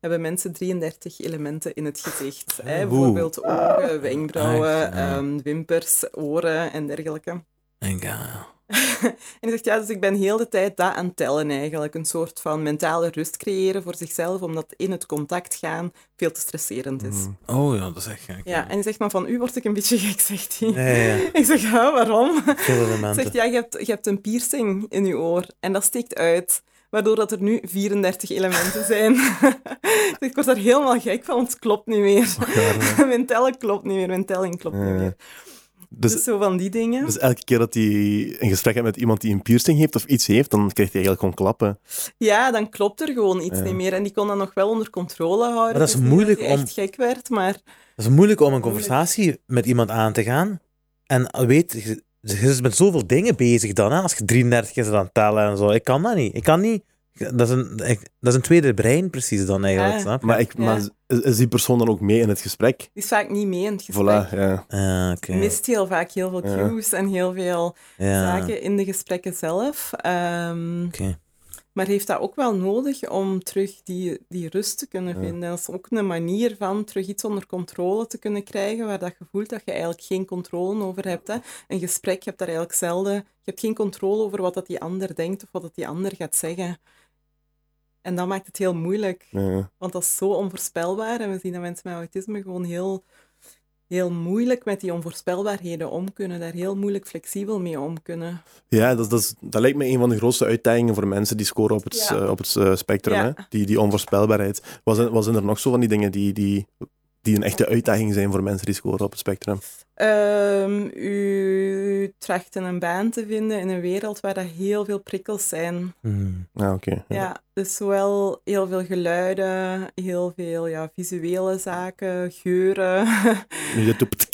hebben mensen 33 elementen in het gezicht. Hè? Bijvoorbeeld ogen, wenkbrauwen, ja. ehm, wimpers, oren en dergelijke. En ja. En hij zegt, ja, dus ik ben heel de tijd dat aan het tellen eigenlijk. Een soort van mentale rust creëren voor zichzelf, omdat in het contact gaan veel te stresserend is. Mm. Oh ja, dat is echt gek. Ja, en hij zegt, maar van u word ik een beetje gek, zegt hij. Nee, ja. Ik zeg, ja, waarom? Veel Hij zegt, ja, je hebt, je hebt een piercing in je oor en dat steekt uit. Waardoor dat er nu 34 elementen zijn. Ik zeg, ik word daar helemaal gek van, want het klopt niet meer. Mijn tellen klopt niet meer, mijn telling klopt niet meer. Dus, Dus zo van die dingen. dus elke keer dat hij een gesprek heeft met iemand die een piercing heeft of iets heeft, dan krijgt hij eigenlijk gewoon klappen. Ja, dan klopt er gewoon iets Ja. niet meer. En die kon dat nog wel onder controle houden. Maar dat is niet moeilijk dat om- echt gek werd, maar... Het is moeilijk om een conversatie met iemand aan te gaan. En weet, je, je bent zoveel dingen bezig dan, hè, als je 33 is aan het tellen en zo. Ik kan dat niet. Ik kan niet. Dat is een, ik- dat is een tweede brein precies dan eigenlijk, Ja. snap je? Maar, ik, Ja. maar is, is die persoon dan ook mee in het gesprek? Die is vaak niet mee in het gesprek. Voilà, ja. Ah, oké. Mist heel vaak heel veel Ja. cues en heel veel Ja, zaken in de gesprekken zelf. Ehm, oké. Maar heeft dat ook wel nodig om terug die, die rust te kunnen Ja. vinden. Dat is ook een manier van terug iets onder controle te kunnen krijgen, waar dat je voelt dat je eigenlijk geen controle over hebt. Hè. Een gesprek, je hebt daar eigenlijk zelden... Je hebt geen controle over wat dat die ander denkt of wat dat die ander gaat zeggen. En dat maakt het heel moeilijk, ja. want dat is zo onvoorspelbaar. En we zien dat mensen met autisme gewoon heel, heel moeilijk met die onvoorspelbaarheden om kunnen. Daar heel moeilijk flexibel mee om kunnen. Ja, dat, dat, is- dat lijkt me een van de grootste uitdagingen voor mensen die scoren op het, Ja. op het eh, spectrum. Ja. Hè? Die, die onvoorspelbaarheid. Was er, was er nog zo van die dingen die, die die een echte uitdaging zijn voor mensen die scoren op het spectrum? Ehm, u trachten een baan te vinden in een wereld waar er heel veel prikkels zijn. Hmm. Ah, oké. ja. Ja, dus zowel heel veel geluiden, heel veel ja, visuele zaken, geuren. Nu je doet-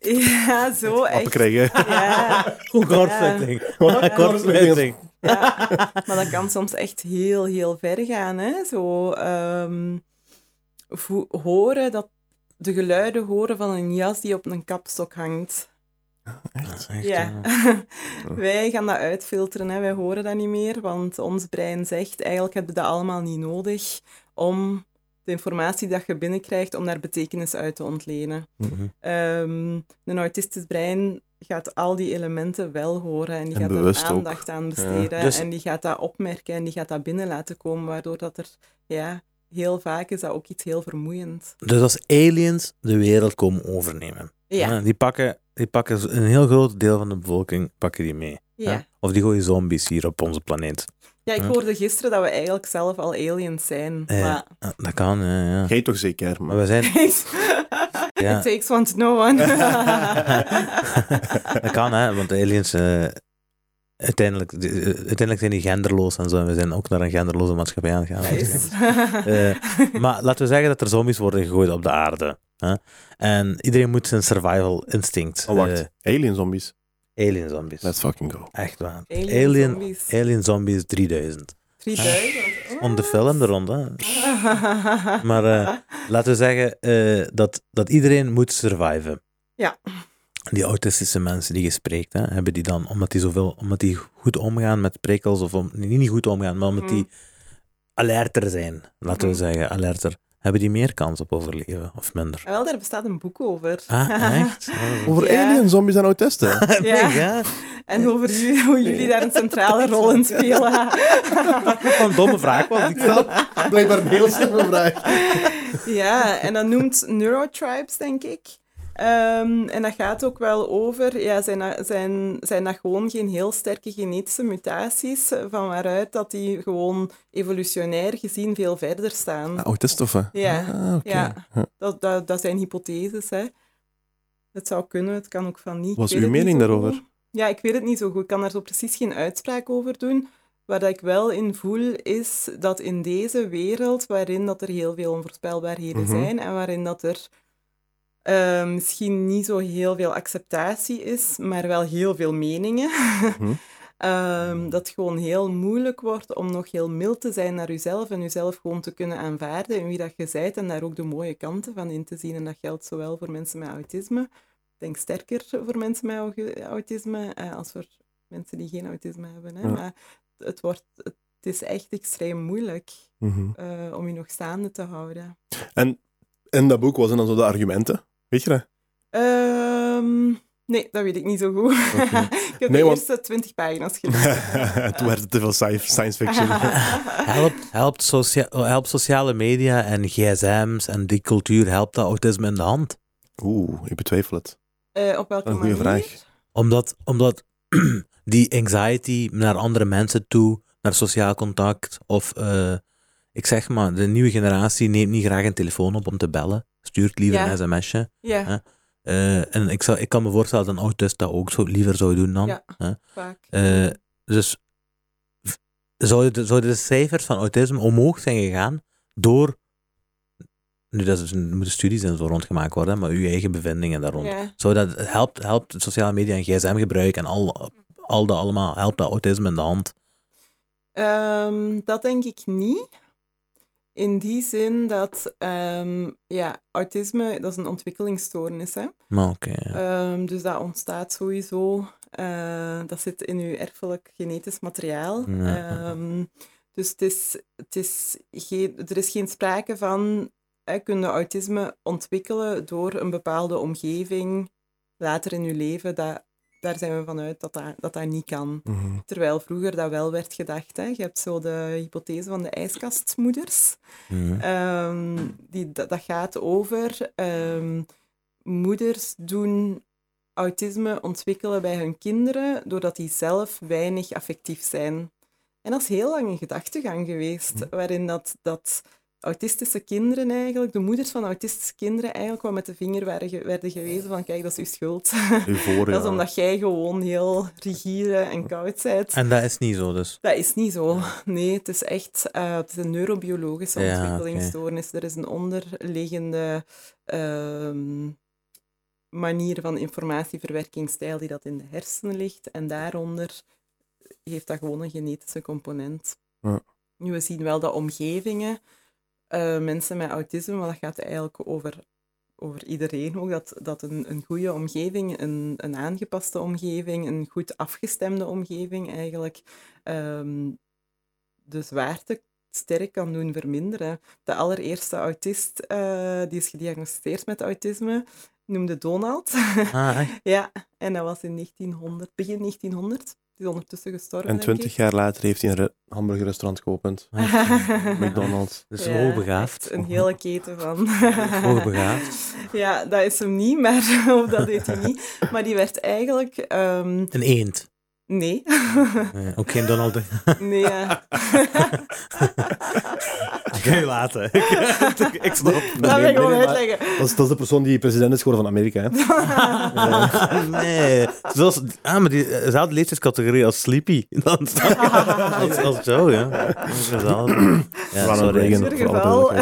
ja, zo Appen echt. krijgen. Ja, Goed kortsluiting. Ja. Kortsluiting. ja, maar dat kan soms echt heel, heel ver gaan. Hè? Zo ehm, horen dat de geluiden horen van een jas die op een kapstok hangt. Echt, Ja. ja. Wij gaan dat uitfilteren, hè. wij horen dat niet meer, want ons brein zegt eigenlijk hebben we dat allemaal niet nodig om de informatie dat je binnenkrijgt, om daar betekenis uit te ontlenen. Mhm. Ehm, een autistisch brein gaat al die elementen wel horen en die En gaat er ook. aandacht aan besteden Dus- en die gaat dat opmerken en die gaat dat binnen laten komen, waardoor dat er, ja, heel vaak is dat ook iets heel vermoeiend. Dus als aliens de wereld komen overnemen, Ja, hè, die, pakken, die pakken een heel groot deel van de bevolking pakken die mee. hè. ja. Of die gooien zombies hier op onze planeet. ja ik hoorde gisteren dat we eigenlijk zelf al aliens zijn. Eh, Maar Dat kan, ja. ja. Jij toch zeker, Maar maar... we zijn... Ja. It takes one to know one. dat kan, hè, want de aliens... eh, uiteindelijk, eh, uiteindelijk zijn die genderloos en zo. En we zijn ook naar een genderloze maatschappij aan het gaan. Nice. Eh, maar laten we zeggen dat er zombies worden gegooid op de aarde. Hè? En iedereen moet zijn survival instinct. Oh, wacht. eh, Alien zombies. alien zombies. Let's fucking go. Echt waar. Alien Alien, zombies. alien zombies 3000. 3000. Om de film er rond, hè. Maar eh, laten we zeggen eh, dat, dat iedereen moet surviven. Ja. Die autistische mensen die je spreekt, hè, hebben die dan, omdat die, zoveel, omdat die goed omgaan met prikkels, of om, niet niet goed omgaan, maar omdat die alerter zijn, laten we Mhm. zeggen, alerter, hebben die meer kans op overleven of minder? Wel, daar bestaat een boek over. Ah, echt? Oh, Over Ja. alien zombies en autisten. Ja. ja. En over jullie, hoe jullie daar een centrale rol in spelen. Wat een domme vraag was. Ik snap. Blijkbaar een heel slimme vraag. Ja, en dat noemt Neurotribes, denk ik. Ehm, en dat gaat ook wel over, ja, zijn, zijn, zijn dat gewoon geen heel sterke genetische mutaties, van waaruit dat die gewoon evolutionair gezien veel verder staan. Of wat? Ja, Ah, ja. Dat, dat, dat zijn hypotheses, hè. Het zou kunnen, het kan ook van niet. Wat is uw mening daarover? goed. Ja, ik weet het niet zo goed. Ik kan daar zo precies geen uitspraak over doen. Waar dat ik wel in voel, is dat in deze wereld, waarin dat er heel veel onvoorspelbaarheden Mhm. zijn en waarin dat er eh, misschien niet zo heel veel acceptatie is, maar wel heel veel meningen, Mhm. Ehm, dat het gewoon heel moeilijk wordt om nog heel mild te zijn naar jezelf en jezelf gewoon te kunnen aanvaarden in wie dat je bent en daar ook de mooie kanten van in te zien. En dat geldt zowel voor mensen met autisme, ik denk sterker voor mensen met au- autisme eh, als voor mensen die geen autisme hebben. Hè. Ja. Maar het, wordt, het is echt extreem moeilijk Mhm. eh, om je nog staande te houden. En in dat boek was dan zo de argumenten. Weet je dat? Ehm, nee, dat weet ik niet zo goed. Ik heb Nee, de want- eerste twintig pagina's gelezen. Toen werd het te veel sci- science fiction. Helpt, helpt, socia helpt sociale media en gsm's en die cultuur, helpt dat autisme in de hand? Oeh, ik betwijfel het. Eh, op welke Een goede manier? vraag. Omdat, omdat die anxiety naar andere mensen toe, naar sociaal contact, of eh, ik zeg maar, de nieuwe generatie neemt niet graag een telefoon op om te bellen, stuurt liever Ja. een sms'je. Ja? Eh, en ik, zou, ik kan me voorstellen dat een autist dat ook zo liever zou doen dan. Ja. hè. vaak. Eh, dus zouden de, zouden de cijfers van autisme omhoog zijn gegaan door. Nu, dat is, er moeten studies en zo rondgemaakt worden, maar uw eigen bevindingen daar rond. Ja. Zou dat helpt, helpt sociale media en gsm-gebruik en al, al dat allemaal, helpt dat autisme in de hand? Ehm, dat denk ik niet. In die zin dat ehm, ja, autisme dat is een ontwikkelingsstoornis. Hè? Maar oké. ja. Ehm, dus dat ontstaat sowieso. eh, dat zit in uw erfelijk genetisch materiaal. Ja. Ehm, dus het is, het is geen, er is geen sprake van hè, kun je autisme ontwikkelen door een bepaalde omgeving later in je leven. Dat, daar zijn we vanuit dat dat, dat, dat niet kan. Mhm. Terwijl vroeger dat wel werd gedacht. Hè. Je hebt zo de hypothese van de ijskastmoeders. Mhm. Ehm, die, dat, dat gaat over ehm, moeders doen autisme ontwikkelen bij hun kinderen doordat die zelf weinig affectief zijn. En dat is heel lang een gedachtegang geweest, waarin dat, dat autistische kinderen eigenlijk, de moeders van autistische kinderen eigenlijk wel met de vinger werden, ge- werden gewezen van kijk, dat is uw schuld. Dat is omdat jij gewoon heel rigide en koud bent. En dat is niet zo, dus. Dat is niet zo. Nee, het is echt eh, het is een neurobiologische Ja, ontwikkelingsstoornis. Er is een onderliggende ehm, manier van informatieverwerkingsstijl die dat in de hersenen ligt. En daaronder heeft dat gewoon een genetische component. Ja. Nu, we zien wel dat omgevingen, eh, mensen met autisme, maar dat gaat eigenlijk over, over iedereen ook, dat, dat een, een goede omgeving, een, een aangepaste omgeving, een goed afgestemde omgeving eigenlijk ehm, de zwaarte sterk kan doen verminderen. De allereerste autist eh, die is gediagnosticeerd met autisme noemde Donald. Ah, ja, en dat was in 1900, begin 1900. Die is ondertussen gestorven, En twintig jaar later heeft hij een re- hamburgerrestaurant geopend. McDonald's. Dus Ja, hoogbegaafd. Een hele keten van... Hoogbegaafd. ja, dat is hem niet, maar of dat deed hij niet. Maar die werd eigenlijk... ehm, Een eend. Nee. Nee, ook geen Donald. Duck. nee, ja. Kun je laten. ik snap. Dat wil nee, ik gewoon nee, maar- uitleggen. Dat is, dat is de persoon die president is geworden van Amerika. Hè? nee. Zoals, ah, maar die, dezelfde leeftijdscategorie als Sleepy. Dan, als, als Joe, ja. Ja, sorry. Reagan. In ieder geval,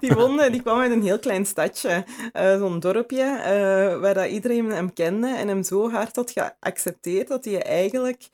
die wonde, die kwam uit een heel klein stadje, eh, zo'n dorpje, eh, waar dat iedereen hem kende en hem zo hard had geaccepteerd dat hij eigenlijk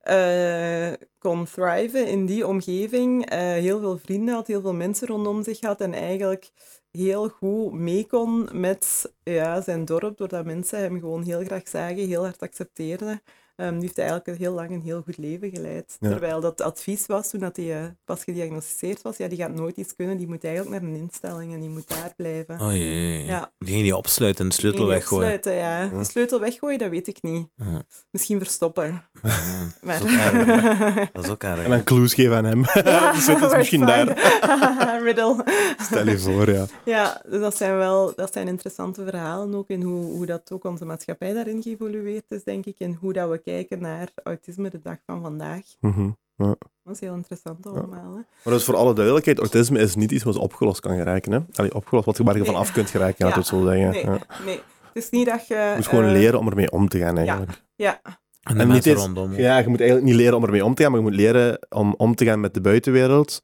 eh, kon thriven in die omgeving. eh, heel veel vrienden had, heel veel mensen rondom zich had en eigenlijk heel goed mee kon met ja, zijn dorp, doordat mensen hem gewoon heel graag zagen, heel hard accepteerden. Ehm die heeft eigenlijk een heel lang een heel goed leven geleid. Ja. Terwijl dat advies was toen dat hij eh, pas gediagnosticeerd was, ja, die gaat nooit iets kunnen, die moet eigenlijk naar een instelling en die moet daar blijven. Oh jee. Ja. Die ging die opsluiten en de sleutel weggooien. opsluiten, ja. De sleutel weggooien, dat weet ik niet. Ja. Misschien verstoppen. Ja, Maar... Dat is ook erg. Dat is ook erg. En dan clues geven aan hem. de sleutel is misschien daar. daar. Riddle. Stel je voor, ja. Ja, dus dat zijn wel dat zijn interessante verhalen ook in hoe, hoe dat ook onze maatschappij daarin geëvolueerd is, denk ik, en hoe dat we kijken naar autisme de dag van vandaag. Mhm. Dat is heel interessant allemaal. Hè? Maar dus voor alle duidelijkheid, autisme is niet iets wat opgelost kan geraken. Hè? Allee, opgelost, wat je waar je van Nee. af kunt geraken, we het zo zeggen. Nee, Ja. nee. Het is niet dat je... Je moet gewoon eh, leren om ermee om te gaan, eigenlijk. Ja, En niet mensen eens- rondom. Ja, je moet eigenlijk niet leren om ermee om te gaan, maar je moet leren om om te gaan met de buitenwereld,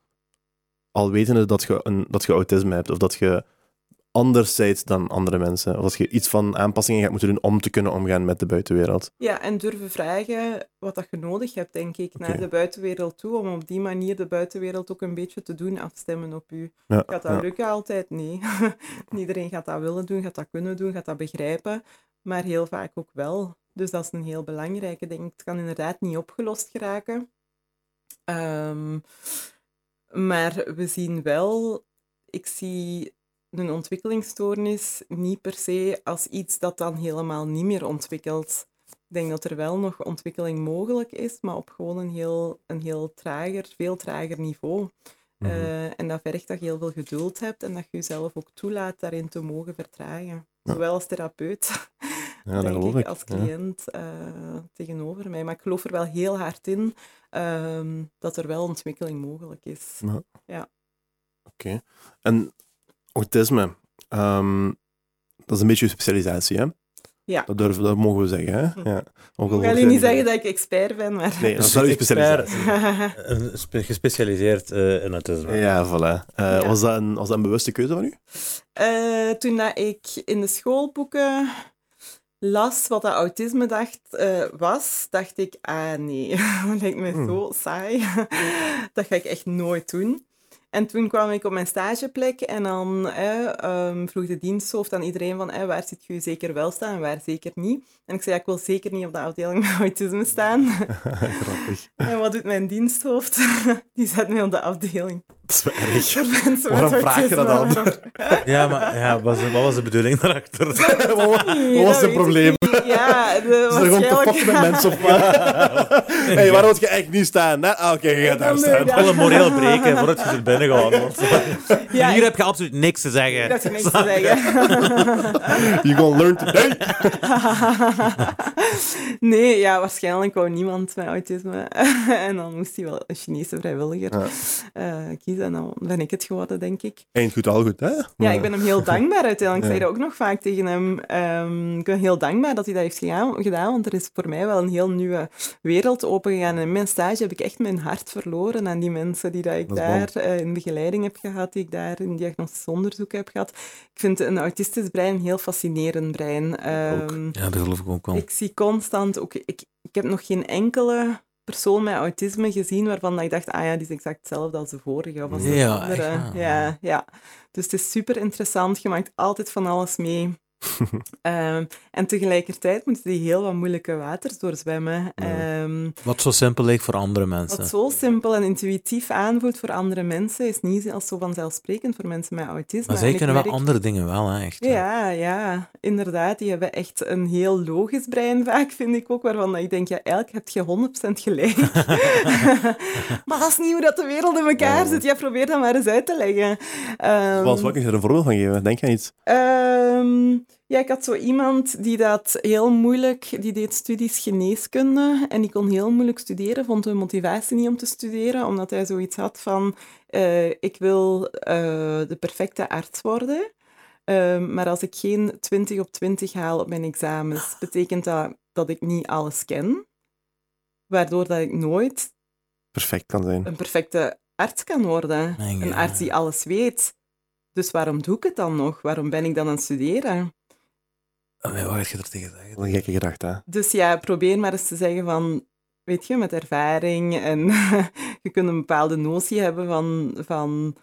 al wetende dat je, een, dat je autisme hebt, of dat je anders dan andere mensen. Of dat je iets van aanpassingen gaat moeten doen om te kunnen omgaan met de buitenwereld. ja, en durven vragen wat dat je nodig hebt, denk ik, naar de buitenwereld toe, om op die manier de buitenwereld ook een beetje te doen afstemmen op u. Ja, Gaat dat ja. lukken altijd? Nee. Niet Iedereen gaat dat willen doen, gaat dat kunnen doen, gaat dat begrijpen, maar heel vaak ook wel. Dus dat is een heel belangrijke, denk ik. Het kan inderdaad niet opgelost geraken. Ehm, maar we zien wel, ik zie een ontwikkelingsstoornis niet per se als iets dat dan helemaal niet meer ontwikkelt. Ik denk dat er wel nog ontwikkeling mogelijk is, maar op gewoon een heel, een heel trager, veel trager niveau. Mhm. Eh, en dat vergt dat je heel veel geduld hebt en dat je jezelf ook toelaat daarin te mogen vertragen. Ja. Zowel als therapeut, Ja, denk ik, ik. als Ja. cliënt eh, tegenover mij. Maar ik geloof er wel heel hard in ehm, dat er wel ontwikkeling mogelijk is. Oké. En autisme, ehm, dat is een beetje je specialisatie, hè? Ja. Dat, durven, dat mogen we zeggen, hè? Hm. Ja. Ook Ik al ga jullie niet je- zeggen dat ik expert ben, maar... Nee, dat is wel je specialisatie. Gespecialiseerd eh, in autisme. Ja, voilà. Eh, Ja. Was, dat een, was dat een bewuste keuze van u? Eh, toen dat ik in de schoolboeken las wat dat autisme dacht, eh, was, dacht ik, ah nee, dat lijkt me Hmm. zo saai. dat ga ik echt nooit doen. En toen kwam ik op mijn stageplek en dan eh, vroeg de diensthoofd aan iedereen van eh, waar zit je zeker wel staan en waar zeker niet. En ik zei, ja, ik wil zeker niet op de afdeling met autisme staan. Grappig. en wat doet mijn diensthoofd? Die zet mij op de afdeling. Dat is wel erg. mensen Waarom vraag je dat dan? Ja, maar ja, was, wat was de bedoeling daarachter? wat, wa- wat was het ik probleem? Ja, de, Is er gewoon te fokken met mensen wat? hey, waar moet je eigenlijk niet staan? Ah, Oké, je gaat daar staan. ja. Wel een moreel breken voordat je er binnen gaat. Ja, Hier ik- heb je absoluut niks te zeggen. Dat is niks te zeggen. You gonna learn today. nee, ja, waarschijnlijk wou niemand met autisme. en dan moest hij wel een Chinese vrijwilliger Ja. eh, kiezen. En dan ben ik het geworden, denk ik. Eind goed, al goed, hè? Ja, ik ben hem heel dankbaar uiteindelijk. Ik Ja. zei dat ook nog vaak tegen hem. Ehm, ik ben heel dankbaar dat hij dat heeft gedaan, want er is voor mij wel een heel nieuwe wereld opengegaan. En in mijn stage heb ik echt mijn hart verloren aan die mensen die dat ik Dat daar eh, in begeleiding heb gehad, die ik daar in diagnostisch onderzoek heb gehad. Ik vind een autistisch brein een heel fascinerend brein. Ehm, Ja, dat geloof ik ook wel. ik zie constant ook... Ik, ik heb nog geen enkele persoon met autisme gezien waarvan dat ik dacht, ah ja, die is exact hetzelfde als de vorige of als de Ja, andere. echt, ja. ja, ja. Dus het is super interessant. Je maakt altijd van alles mee. Ehm, en tegelijkertijd moeten die heel wat moeilijke waters doorzwemmen. Ja. Ehm, Wat zo simpel lijkt voor andere mensen. wat zo simpel en intuïtief aanvoelt voor andere mensen, is niet als zo vanzelfsprekend voor mensen met autisme. Maar zij kunnen wel merk- andere dingen wel, hè, echt. hè. ja, ja, inderdaad. Die hebben echt een heel logisch brein vaak, vind ik ook, waarvan ik denk, ja, eigenlijk heb je 100% gelijk. maar dat is niet hoe dat de wereld in elkaar Ja. zit. Ja, probeer dat maar eens uit te leggen. Ehm, Wat wat kun je er een voorbeeld van geven? Denk je aan iets? Ehm, ja, ik had zo iemand die dat heel moeilijk, die deed studies geneeskunde en die kon heel moeilijk studeren, vond de motivatie niet om te studeren, omdat hij zoiets had van, eh, ik wil eh, de perfecte arts worden, Ehm, maar als ik geen 20 op 20 haal op mijn examens, betekent dat dat ik niet alles ken, waardoor dat ik nooit Perfect kan zijn. een perfecte arts kan worden. Een arts die alles weet. Dus waarom doe ik het dan nog? Waarom ben ik dan aan het studeren? Oh, nee, Wat ga je er tegen zeggen? Wat een gekke gedachte, hè? Dus ja, probeer maar eens te zeggen van, weet je, met ervaring en je kunt een bepaalde notie hebben van, van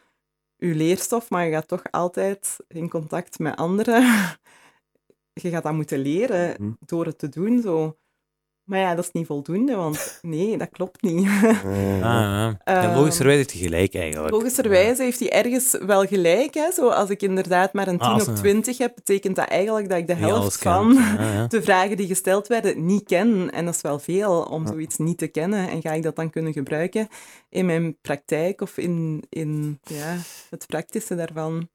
je leerstof, maar je gaat toch altijd in contact met anderen. Je gaat dat moeten leren Hm. door het te doen, zo. Maar ja, dat is niet voldoende, want nee, dat klopt niet. Eh, Ah, ja. ja, Ehm, logischerwijs heeft hij gelijk, eigenlijk. Logischerwijze heeft hij ergens wel gelijk. Hè? Zo, als ik inderdaad maar een 10 Ah, op een- 20 heb, betekent dat eigenlijk dat ik de helft van ja. de vragen die gesteld werden niet ken. En dat is wel veel om zoiets niet te kennen. En ga ik dat dan kunnen gebruiken in mijn praktijk of in, in ja, het praktische daarvan?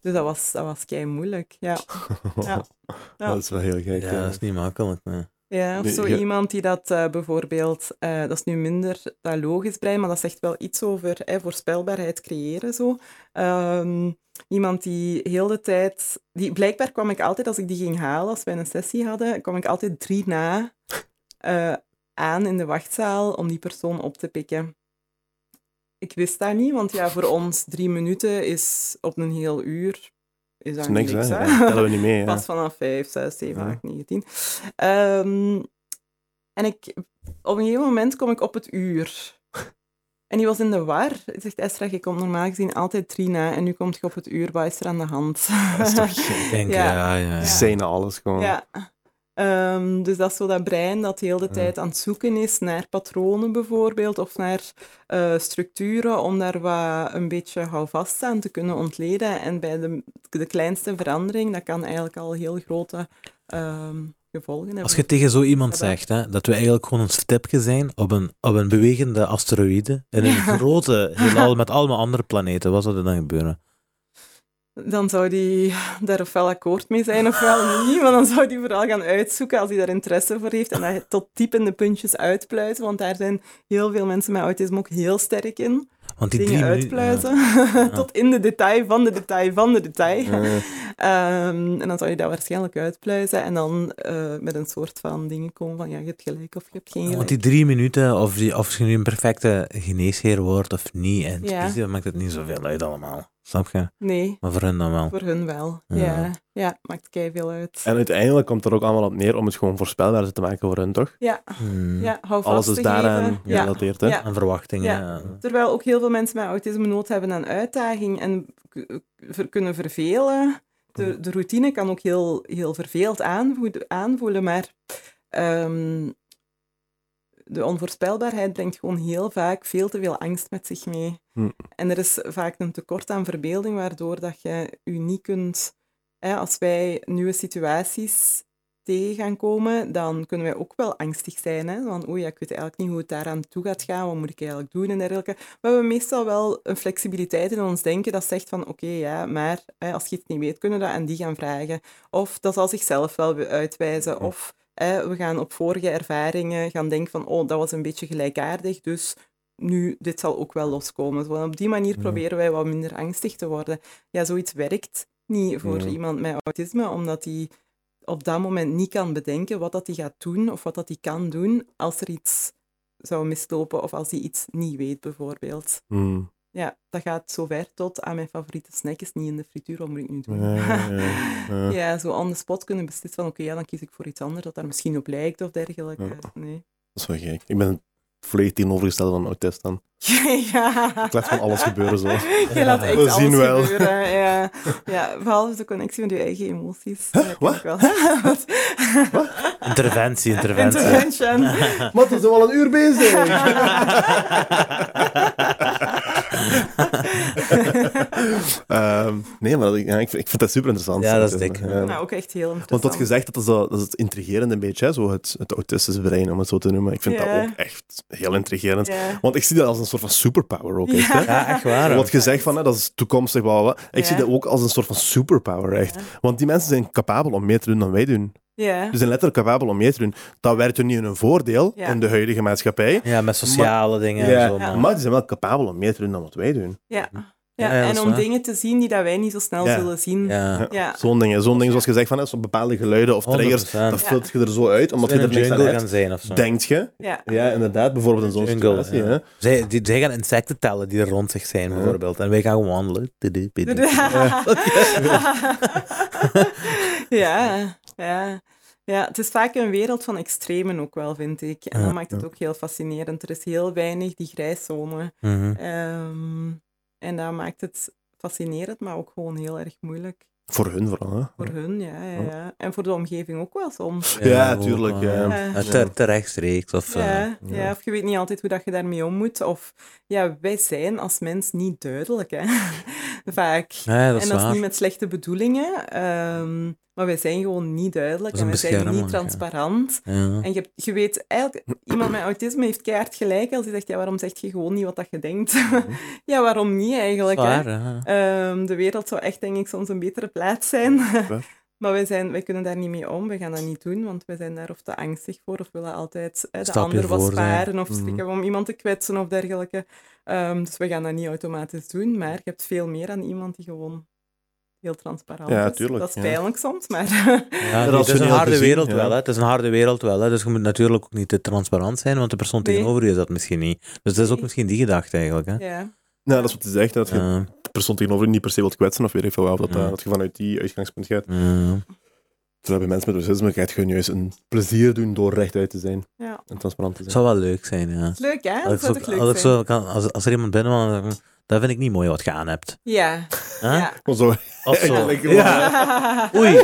Dus dat was, dat was kei moeilijk. Ja. Ja. Dat is wel heel gek. Ja, ja. dat is niet makkelijk. Nee. Ja, of zo iemand die dat eh, bijvoorbeeld, eh, dat is nu minder dat logisch brein, maar dat zegt wel iets over voorspelbaarheid creëren. Zo. Ehm, iemand die heel de tijd, die, blijkbaar kwam ik altijd, als ik die ging halen, als wij een sessie hadden, kwam ik altijd drie na eh, aan in de wachtzaal om die persoon op te pikken. Ik wist dat niet, want ja, voor ons drie minuten is op een heel uur is Dat niks, niks, hè? hè? Dat tellen we niet mee? Pas vanaf 5, 6, 7, Ja. 8, 9, 10. Ehm, en ik, op een gegeven moment kom ik op het uur. En die was in de war. Hij zegt, Estra, je komt normaal gezien altijd drie na en nu komt je op het uur. Wat is er aan de hand? Dat is toch? Ik denk, Ja. ja, ja. ja. Zijn alles gewoon. Ja. Ehm, dus dat is zo dat brein dat heel de Ja. tijd aan het zoeken is naar patronen bijvoorbeeld, of naar eh, structuren, om daar wat een beetje houvast aan te kunnen ontleden. En bij de, de kleinste verandering, dat kan eigenlijk al heel grote ehm, gevolgen hebben. Als je tegen zo iemand zegt hè, dat we eigenlijk gewoon een stipje zijn op een, op een bewegende asteroïde in een grote heelal met allemaal andere planeten, wat zou er dan gebeuren? Dan zou die daar ofwel akkoord mee zijn ofwel niet, maar dan zou die vooral gaan uitzoeken als hij daar interesse voor heeft en dat tot diep in de puntjes uitpluizen, want daar zijn heel veel mensen met autisme ook heel sterk in. Want die dingen uitpluizen. Tot in de detail van de detail van de detail. Eh, Ehm, en dan zou je dat waarschijnlijk uitpluizen en dan eh, met een soort van dingen komen van ja, je hebt gelijk of je hebt geen gelijk. want die drie minuten, of, die, of je nu een perfecte geneesheer wordt of niet, en Ja. dat maakt het niet zoveel uit allemaal. Snap je? Nee, Maar voor hen dan wel. voor hun wel. Ja. Ja, ja, maakt kei veel uit. En uiteindelijk komt er ook allemaal op neer om het gewoon voorspelbaar te maken voor hun, toch? Ja, Hmm. ja hou vast Alles is te daaraan geven. Ja. gerelateerd, hè? Ja. En verwachtingen. Ja. ja. Terwijl ook heel veel mensen met autisme nood hebben aan uitdaging en kunnen vervelen. De, de routine kan ook heel, heel verveeld aanvoeden- aanvoelen, maar ehm, de onvoorspelbaarheid brengt gewoon heel vaak veel te veel angst met zich mee. Hm. En er is vaak een tekort aan verbeelding, waardoor dat je je niet kunt... Hè, als wij nieuwe situaties tegen gaan komen, dan kunnen wij ook wel angstig zijn. Hè? Van, oei, ja, ik weet eigenlijk niet hoe het daaraan toe gaat gaan, wat moet ik eigenlijk doen en dergelijke. We hebben meestal wel een flexibiliteit in ons denken dat zegt van, oké, ja, maar hè, als je het niet weet, kunnen we dat aan die gaan vragen. Of dat zal zichzelf wel uitwijzen. Of hè, we gaan op vorige ervaringen gaan denken van, oh, dat was een beetje gelijkaardig, dus nu, dit zal ook wel loskomen. Op die manier proberen wij wat minder angstig te worden. Ja, zoiets werkt niet voor Ja. iemand met autisme, omdat hij op dat moment niet kan bedenken wat dat hij gaat doen of wat dat hij kan doen als er iets zou mislopen of als hij iets niet weet, bijvoorbeeld. Hmm. Ja, dat gaat zo ver tot aan mijn favoriete snack is niet in de frituur, wat moet ik nu doen? Ja, zo on the spot kunnen beslissen van oké, ja, dan kies ik voor iets anders dat daar misschien op lijkt of dergelijke. Ja. Nee. Dat is wel gek. Ik ben volledig tegenovergesteld van autist dan. ja. Ik laat van alles gebeuren zo. Je laat echt We alles zien wel. gebeuren. Ja. ja, behalve de connectie met je eigen emoties. Wat? wel. Interventie, interventie. Intervention. Maar we zijn al een uur bezig. Ehm, nee, maar dat- ja, ik, vind, ik vind dat super interessant. Ja, dat is dik. Ja. Nou, ook echt heel interessant. Want wat je zegt, dat is, zo- dat is het intrigerende een beetje, hè? Zo het, het autistische brein, om het zo te noemen. Ik vind Ja. dat ook echt heel intrigerend. Ja. Want ik zie dat als een soort van superpower ook. Echt, hè? Ja, echt waar. Wat je zegt van, hè, dat is toekomstig, bla, bla, bla. Ik Ja. zie dat ook als een soort van superpower, echt. Want die mensen zijn capabel om meer te doen dan wij doen. Ja. Die zijn letterlijk capabel om meer te doen. Dat werkt hun niet in hun voordeel in de huidige maatschappij. Ja, met sociale dingen en zo. Ja. man. Maar die zijn wel capabel om meer te doen dan wat wij doen. Ja. Ja, en om waar. dingen te zien die dat wij niet zo snel Ja. zullen zien. Ja. Ja. Zo'n dingen, zo'n dingen zoals je zegt, van, hè, zo bepaalde geluiden of triggers, 100%. dat vult je er zo uit, omdat je er een niks aan hebt. zijn of zo. Denkt je? Ja. Ja, inderdaad. Bijvoorbeeld in zo'n Jungle, situatie. ja. Hè? Zij, die, zij gaan insecten tellen die er rond zich zijn, Ja. bijvoorbeeld. En wij gaan gewoon wandelen. Ja, ja. Ja, het is vaak een wereld van extremen ook wel, vind ik. En Ja, dat maakt het ja. ook heel fascinerend. Er is heel weinig die grijszone. Mhm. Ehm, en dat maakt het fascinerend, maar ook gewoon heel erg moeilijk. Voor hun vooral. Hè? Voor hun, ja, ja, ja. En voor de omgeving ook wel soms. Ja, ook tuurlijk, ja. Ja. Ja, te, te rechtstreeks. Of, eh, Ja, ja. ja. of je weet niet altijd hoe dat je daarmee om moet. Of ja, wij zijn als mens niet duidelijk, hè. Vaak. ja, dat is en dat is waar. niet met slechte bedoelingen, ehm, maar wij zijn gewoon niet duidelijk en wij zijn niet ja. transparant. Ja. En je, je weet eigenlijk, iemand met autisme heeft keihard gelijk als hij zegt, ja, waarom zeg je gewoon niet wat dat je denkt? ja, waarom niet eigenlijk? Zwaar. Ehm, de wereld zou echt, denk ik, soms een betere plaats zijn. Maar wij, zijn, wij kunnen daar niet mee om, we gaan dat niet doen, want wij zijn daar of te angstig voor, of willen altijd eh, de ander wat sparen, of Mhm. schrikken om iemand te kwetsen of dergelijke. Ehm, dus we gaan dat niet automatisch doen, maar je hebt veel meer aan iemand die gewoon heel transparant Ja, is. tuurlijk, Dat is ja. pijnlijk soms, maar... Ja, dat is het is een harde gezien, wereld ja. wel. Hè. Het is een harde wereld wel. Hè. Dus je moet natuurlijk ook niet te transparant zijn, want de persoon Nee. tegenover je is dat misschien niet. Dus dat is ook Nee. misschien die gedachte eigenlijk. Hè. ja. Nou, dat is wat hij zegt. Dat je de persoon tegenover je niet per se wilt kwetsen, of weet ik veel wel. Dat, eh, dat je vanuit die uitgangspunt gaat. Terwijl bij mensen met autisme gaat je gewoon juist een plezier doen door rechtuit te zijn ja. en transparant te Het zijn. zou wel leuk zijn, ja. Leuk, hè? Als Dat zou zo, toch leuk als, zijn? zo als, als er iemand binnen ik, dat vind ik niet mooi wat je aan hebt. Ja. Huh? ja. Zo. Of zo. Ja. Oei,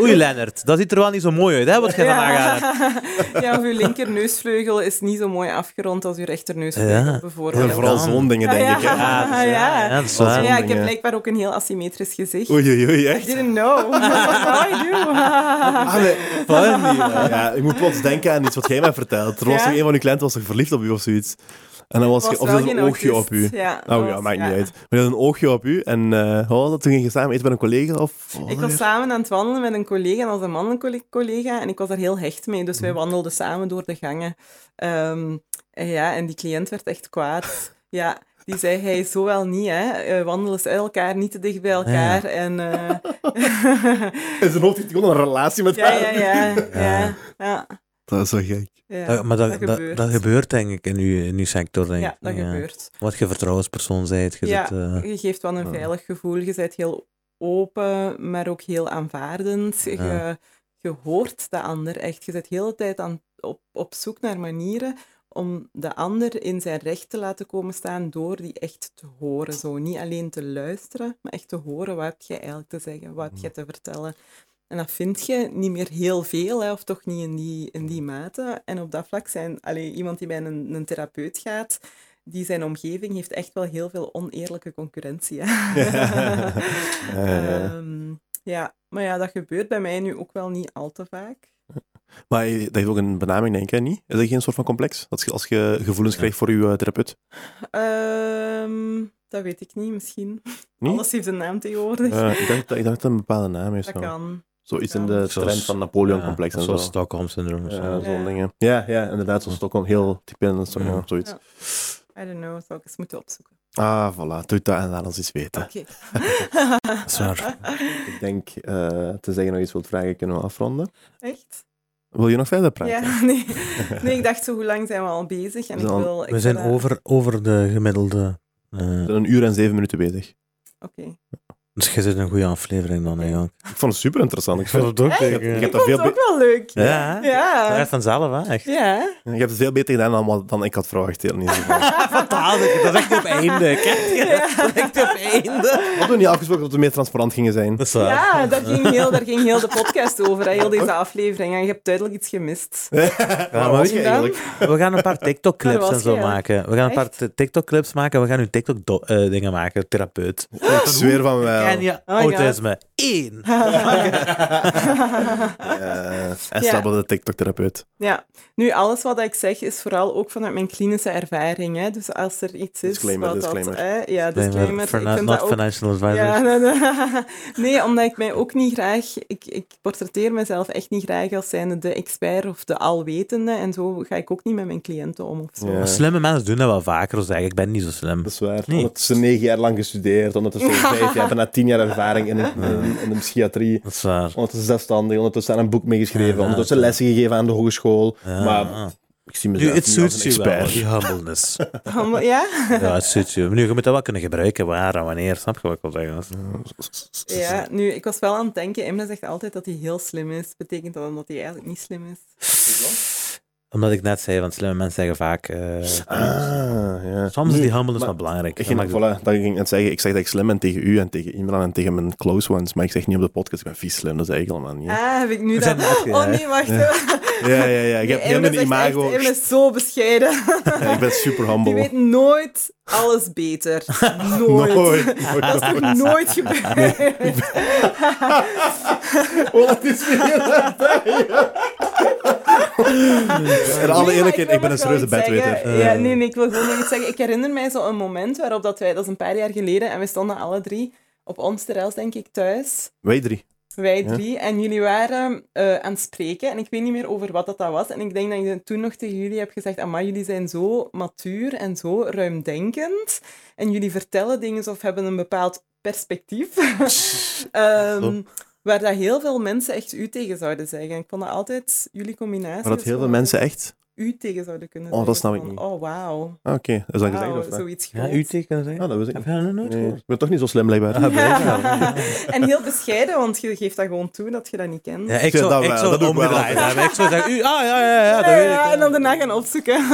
oei Lennart, dat ziet er wel niet zo mooi uit, hè, wat je vandaag aan hebt. ja, of uw linkerneusvleugel is niet zo mooi afgerond als uw rechterneusvleugel, Ja. bijvoorbeeld. Ja, vooral zo'n dingen, Ja, denk ja. ik. Hè. Ja, Ja. ja, dat is. Ja, ik heb blijkbaar ook een heel asymmetrisch gezicht. Oei, oei, oei, I echt. didn't know. Now I do. Ah, nee. Funny. Ja, ik moet plots denken aan iets wat jij mij vertelt. Er was Ja? een van uw klanten was toch verliefd op u of zoiets? En dan was, je, of een oogje op u. Ja, Oh ja, maakt niet uit. Maar je had een oogje op u en eh oh, dat toen ging je samen eten met een collega of... oh, Ik was samen aan het wandelen met een collega, en dat was een mannelijke collega, en ik was daar heel hecht mee. Dus wij wandelden samen door de gangen. Ehm, en ja, en die cliënt werd echt kwaad. Ja, die zei, hij zo wel niet, hè. Eh, wandelen ze elkaar niet te dicht bij elkaar. En, eh, In zijn hoofd heeft gewoon een relatie met ja, haar. ja, ja, ja, ja. Dat is wel gek. Ja. Dat- maar dat, dat gebeurt. dat gebeurt denk ik in uw, in uw sector, denk Ja, dat gebeurt. Wat je vertrouwenspersoon bent. Je Ja, zit, eh, je geeft wel een Ja. veilig gevoel. Je bent heel open, maar ook heel aanvaardend. Je, Ja. je hoort de ander echt. Je bent de hele tijd aan, op, op zoek naar manieren om de ander in zijn recht te laten komen staan door die echt te horen. Zo. Niet alleen te luisteren, maar echt te horen wat heb je eigenlijk te zeggen, wat heb je te vertellen. En dat vind je niet meer heel veel, hè, of toch niet in die, in die mate. En op dat vlak zijn allee, iemand die bij een, een therapeut gaat, die zijn omgeving heeft echt wel heel veel oneerlijke concurrentie. Hè. Ja. Ehm, ja, Maar ja, dat gebeurt bij mij nu ook wel niet al te vaak. Maar je- dat heeft ook een benaming, denk ik, niet? Is dat geen soort van complex? Dat je, als je gevoelens Ja. krijgt voor je eh, therapeut? Ehm, dat weet ik niet, misschien. Niet? Alles heeft een naam tegenwoordig. Eh, ik, dacht, dat- ik dacht dat het een bepaalde naam is. dat kan. Zoiets in de Zoals- trend van Napoleon-complex en zo. Zoals Stockholm-syndroom of zo. Ja, zo'n Ja. dingen. Ja, ja, inderdaad. Zo'n Stockholm, heel ja, Ja. zoiets. Ja. I don't know, zou ik eens moeten opzoeken. Ah, voilà. Doe dat en laat ons iets weten. Oké. Waar. Ik denk, eh tenzij je nog iets wilt vragen, kunnen we afronden. Echt? Wil je nog verder praten? Ja, nee. nee. Ik dacht zo, hoe lang zijn we al bezig? En We ik zijn al- wil... ik We zijn wil, eh, over, over de gemiddelde. eh, We zijn een uur en zeven minuten bezig. Oké. Dus je zit een goede aflevering dan eigenlijk. Ik vond het super interessant. Ik vond vind, het ook. Ik heb- ik Ik heb vond dat het veel ook wel leuk. Ja? Ja. Dat gaat vanzelf, hè? Echt. Ja. je hebt het veel beter gedaan dan, dan ik had verwacht. Ieder geval. Fantastisch. Dat is echt op einde. Kijk, dat is echt op einde. We hadden niet afgesproken dat we meer transparant gingen zijn. Dat is waar. Ja, daar ging, heel, daar ging heel de podcast over, hè, heel deze aflevering. En je hebt duidelijk iets gemist. Waar maar je? We gaan een paar TikTok-clips en zo jij? maken. We gaan een paar TikTok-clips maken. We gaan nu TikTok-dingen maken. Therapeut. Ik zweer van wel. En je Oh autisme. Eén. Eh, en Sabel, de TikTok-therapeut. Ja, nu alles wat ik zeg is vooral ook vanuit mijn klinische ervaring. Hè. Dus als er iets is Disclaimer, wat disclaimer. dat... Hè, ja, disclaimer. For ik not, vind not dat ook... financial advisor. Ja, nee, nee. nee, omdat ik mij ook niet graag... Ik, ik portretteer mezelf echt niet graag als zijnde de expert of de alwetende. En zo ga ik ook niet met mijn cliënten om of zo. Ja. Slimme mensen doen dat wel vaker. Dus zeggen, ik ben niet zo slim. Dat is waar. Nee. Ondertussen negen jaar lang gestudeerd, ondertussen vijf jaar, tien jaar ervaring in, een- in, in de psychiatrie. Dat is waar. Ondertussen zelfstandig, ondertussen aan een boek meegeschreven, Ja, ondertussen ja. lessen gegeven aan de hogeschool. Ja. Maar ik zie Nu, mezelf het niet als suits een je wel, die humbleness. Ja? ja, het suits je. Nu, je moet dat wel kunnen gebruiken, waar en wanneer. Snap je wat ik wil zeggen? Ja, nu, ik was wel aan het denken. Emma zegt altijd dat hij heel slim is. Betekent dat dan dat hij eigenlijk niet slim is? Omdat ik net zei, want slimme mensen zeggen vaak... eh, Ah, ja. soms is die humbleness maar wel belangrijk. Ik Dat ging, voilà, dat ging ik net zeggen. Ik zeg dat ik slim ben tegen u en tegen Imran en tegen mijn close ones, maar ik zeg niet op de podcast, ik ben vies slim, dat is eigenlijk allemaal niet. Ah, heb ik nu dat... net, Oh ja. nee, wacht. Ja, ja, ja. Ik heb Nee, helemaal een echt- imago. Emma is zo bescheiden. Ja, ik ben super Die humble. weet nooit alles beter. Nooit. Nooit. Dat is nog nooit gebeurd. Oh, dat is weer In alle eerlijkheid, maar ik ben een serieuze bedweter. Ja, nee, nee, ik wil gewoon nog iets zeggen. Ik herinner mij zo een moment waarop dat wij, dat is een paar jaar geleden, en we stonden alle drie op ons terras, denk ik, thuis. Wij drie. Wij Ja. drie. En jullie waren eh, aan het spreken. En ik weet niet meer over wat dat, dat was. En ik denk dat ik toen nog tegen jullie heb gezegd... Amai, jullie zijn zo matuur en zo ruimdenkend. En jullie vertellen dingen of hebben een bepaald perspectief. Zo. Waar dat heel veel mensen echt u tegen zouden zeggen. Ik vond dat altijd jullie combinatie. Maar dat heel veel mensen echt... U tegen zouden kunnen Oh, dat zeggen. snap ik van, niet. Oh, wauw. Ah, Oké, dat is dat gezegd of wat? zoiets Ja, u tekenen zeggen? Ah, dat wist ik Heb je dat nog nooit Nee, gehoord? ik ben toch niet zo slim, blijkbaar. Ah. En heel bescheiden, want je geeft dat gewoon toe dat je dat niet kent. Ja, ik zou, dat ik zou dat omgedraaid hebben. Ik zou zeggen, u, ah ja, ja, ja, dat Ja, weet ik. ja, en dan daarna gaan opzoeken.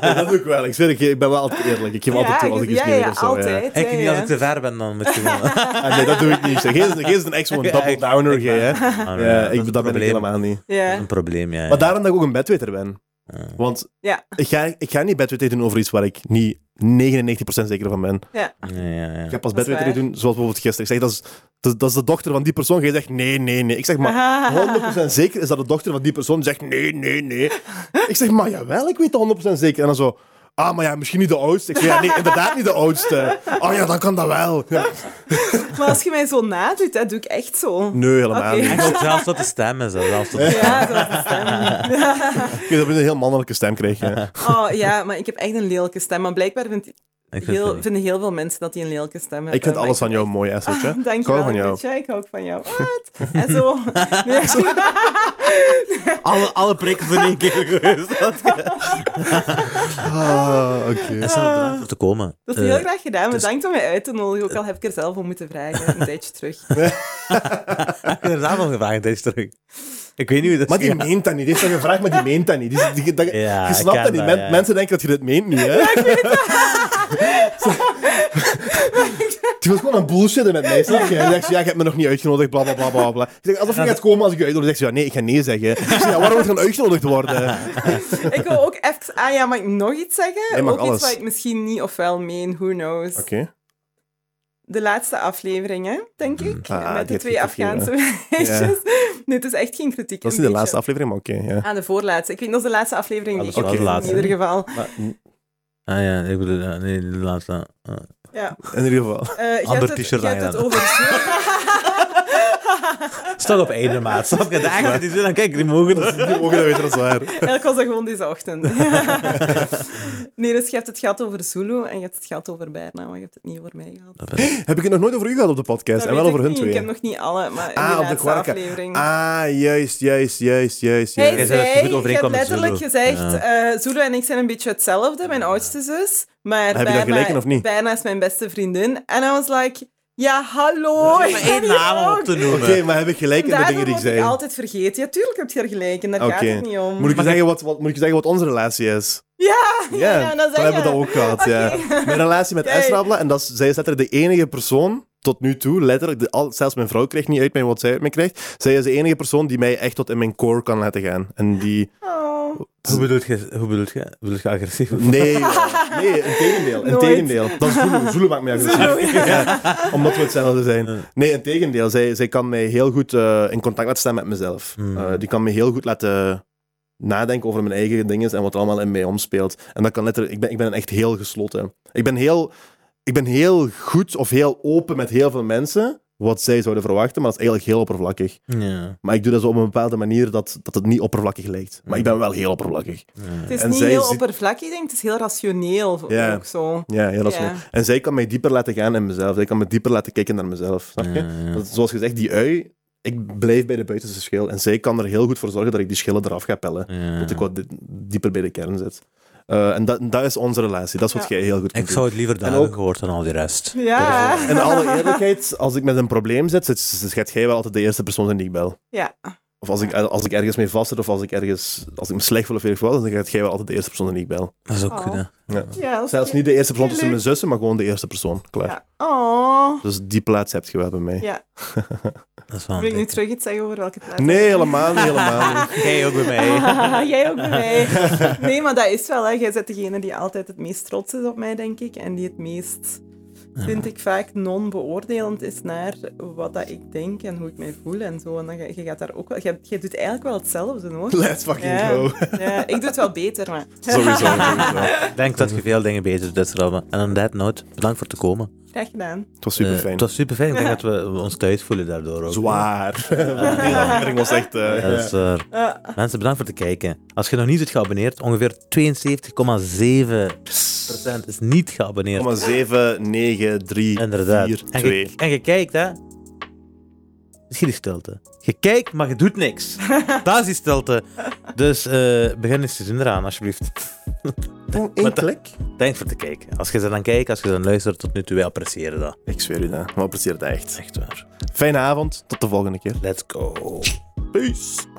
Ja, dat doe ik wel. Ik zweer, ik, ik ben wel altijd eerlijk. Ik geef altijd toe als ik iets ja, of zo. altijd. Ik niet, als ik te ver ben, dan moet je. Ah, nee, dat doe ik niet. Zeg, Geef geef een ex een double downer, hè. Ja, ik, dat ben ik helemaal niet. Een probleem, ja. Maar daarom dat ik ook een bedweter ben. Ja. Want Ja. ik ga, ik ga niet bedweter doen over iets waar ik niet 99% zeker van ben. Ja. Ja, ja, ja. Ik ga pas waar. doen, zoals bijvoorbeeld gisteren. Ik zeg, dat is, dat, is- dat is de dochter van die persoon. Jij zegt, nee, nee, nee. Ik zeg, maar 100% zeker is dat de dochter van die persoon. Die zegt, nee, nee, nee. Ik zeg, maar jawel, ik weet het 100% zeker. En dan zo... Ah, maar ja, misschien niet de oudste. Ik zeg, ja, nee, inderdaad niet de oudste. Oh ja, dan kan dat wel. Ja. Maar als je mij zo nadoet, dat doe ik echt zo. Nee, helemaal Oké. niet. Zelfs tot de stem is dat. Zelfs de Ja, zo is de stem. Dat we een heel mannelijke stem kregen. Oh ja, maar ik heb echt een lelijke stem. Maar blijkbaar vindt Ik vind heel, vinden heel veel mensen dat die een lelijke stem hebben. Ik vind alles van jou mooi, Esseltje. echt- Ik Dank je wel, van jou. Ik hou ook van jou. Wat? En zo. Nee, Alle, alle prikken voor één keer geweest. Ah, oké. Bedankt voor te komen. dat is Eh, heel graag gedaan. dus- Bedankt om mij uit te nodigen. Ook al heb ik er zelf om moeten vragen. Een tijdje terug. Ik heb er zelf al gevraagd, deze terug. Ik weet niet hoe dat Maar die is. meent dat niet. Die heeft dat gevraagd, maar die meent dat niet. Die, die, dat- Ja, je ik snapt dat niet. dat, Men- ja. Mensen denken dat je dit meent nu, hè? Die was gewoon een bullshitten met mij, snap je? En dan zegt ze, ja, je hebt me nog niet uitgenodigd, bla, bla, bla, bla, bla. Ik zeg, alsof je gaat komen als ik je uitnodig. Zegt ze, ja, nee, ik ga nee zeggen. Ik zeg, ja, waarom moet je dan uitgenodigd worden? Ik wil ook even... Ah ja, mag ik nog iets zeggen? Mag ook alles. iets wat ik misschien niet of wel meen. Who knows? Oké. De laatste aflevering, hè, denk ik. Ah, met de die twee Afghaanse meisjes. Nee, het is echt geen kritiek. Dat is niet de laatste aflevering, maar oké. ja. Ah, de voorlaatste. Ik weet dat is de laatste aflevering die Ah, ik laatste, in ieder geval. Maar, mm, Ah ja, ik bedoel, nee, de laatste. ah. Ja. in ieder geval. Je Ander t-shirt je hebt het aangedaan. over... Stok op einde maat. Snap je? De die zijn dan kijk, die mogen dat. Die mogen dat weten, dat is waar. Eigenlijk was dat gewoon deze ochtend. nee, dus je hebt het gehad over Zulu en je hebt het gehad over Berna, maar je hebt het niet over mij gehad. Heb ik het nog nooit over u gehad op de podcast? Dat en wel over ik hun niet. twee. Ik heb nog niet alle, maar in Ah, op de kwarka. aflevering. Ah, juist, juist, juist, juist, juist. Hij Jij zei dat je hebt letterlijk Zulu. gezegd, eh Zulu en ik zijn een beetje hetzelfde, mijn oudste zus. Maar Heb je dat Berna, gelijk of niet? Berna is mijn beste vriendin. En I was like, ja, hallo. Maar één naam op te noemen. Oké, maar heb ik gelijk in de dingen die ik word ik zei? altijd vergeten. Ja, tuurlijk heb je er gelijk en daar gaat het niet om. Moet ik, je zeggen wat, wat, moet ik zeggen wat onze relatie is? Ja, Ja, ja, dan dan zeg hebben we dat ook gehad. Ja. Mijn relatie met. Esrabla, en dat is, zij is letterlijk de enige persoon tot nu toe, letterlijk, de, al, zelfs mijn vrouw krijgt niet uit mij wat zij uit mij krijgt. Zij is de enige persoon die mij echt tot in mijn core kan laten gaan. En die... Oh. Hoe bedoelt je, hoe bedoelt je, bedoelt je agressief? Nee, nee, in tegendeel. In Nooit. tegendeel. Dat is Zulu. Zulu maakt mij agressief. Ja, omdat we hetzelfde zijn. Nee, in tegendeel. Zij, zij kan mij heel goed eh, in contact laten staan met mezelf. Hmm. Eh, die kan me heel goed laten nadenken over mijn eigen dingen en wat er allemaal in mij omspeelt. En dat kan letterlijk... Ik ben, ik ben echt heel gesloten. Ik ben heel, ik ben heel goed of heel open met heel veel mensen, wat zij zouden verwachten, maar dat is eigenlijk heel oppervlakkig. Ja. Maar ik doe dat zo op een bepaalde manier dat, dat het niet oppervlakkig lijkt. Maar ik ben wel heel oppervlakkig. Het is En niet zij heel ziet- oppervlakkig, ik denk. Het is heel rationeel Ja. ook zo. Ja, heel Ja. snel. En zij kan mij dieper laten gaan in mezelf. Zij kan me dieper laten kijken naar mezelf. Snap je? Ja, ja. Dat- zoals gezegd, die ui, ik blijf bij de buitenste schil. En zij kan er heel goed voor zorgen dat ik die schillen eraf ga pellen. Ja. Dat ik wat di- dieper bij de kern zit. Eh, en dat, dat is onze relatie. Dat is wat Ja. jij heel goed kunt Ik zou het liever daar En hebben ook- gehoord dan al die rest. Ja. In alle eerlijkheid, als ik met een probleem zit, zit, jij wel altijd de eerste persoon zijn die ik bel. Ja. Of als ik, als ik ergens mee vastzit, of als ik ergens als ik me slecht voel of weet ik wat, dan gaat jij wel altijd de eerste persoon die ik bel. Dat is ook Oh. goed, hè. Ja. Zelfs niet de eerste persoon tussen mijn zussen, maar gewoon de eerste persoon. Klaar. Ja. Oh. Dus die plaats heb je wel bij mij. Ja. Dat is wel Wil ik nu terug iets zeggen over welke plaats? Nee, helemaal niet, helemaal niet. Jij ook bij mij. Jij ook bij mij. Nee, maar dat is wel. Hè. Jij bent degene die altijd het meest trots is op mij, denk ik. En die het meest, vind ik, vaak non-beoordelend is naar wat dat ik denk en hoe ik mij voel en zo. En dan, ga- je gaat daar ook wel... Jij, jij doet eigenlijk wel hetzelfde, hoor. Let's fucking Ja. go. Ja, ik doe het wel beter, maar... Sowieso, sowieso. Ik denk dat je veel dingen beter doet, Robben. En on that note, bedankt voor te komen. Graag gedaan. Het was super Eh, fijn. het was super fijn. Ik denk dat we ons thuis voelen daardoor ook. Zwaar. Die aflevering was echt... eh, Ja. Mensen, bedankt voor het kijken. Als je nog niet bent geabonneerd, ongeveer 72,7% is niet geabonneerd. 7, 9, 3, Inderdaad. 4, en, 2. je, en je kijkt, hè. Misschien die stilte. Je kijkt, maar je doet niks. dat is die stilte. Dus eh, begin eens te doen eraan, alsjeblieft. Eén klik? Thanks voor het kijken. Als je ze dan kijkt, als je dan luistert tot nu toe, wij appreciëren dat. Ik zweer u dat. We appreciëren het echt. Echt waar. Fijne avond. Tot de volgende keer. Let's go. Peace.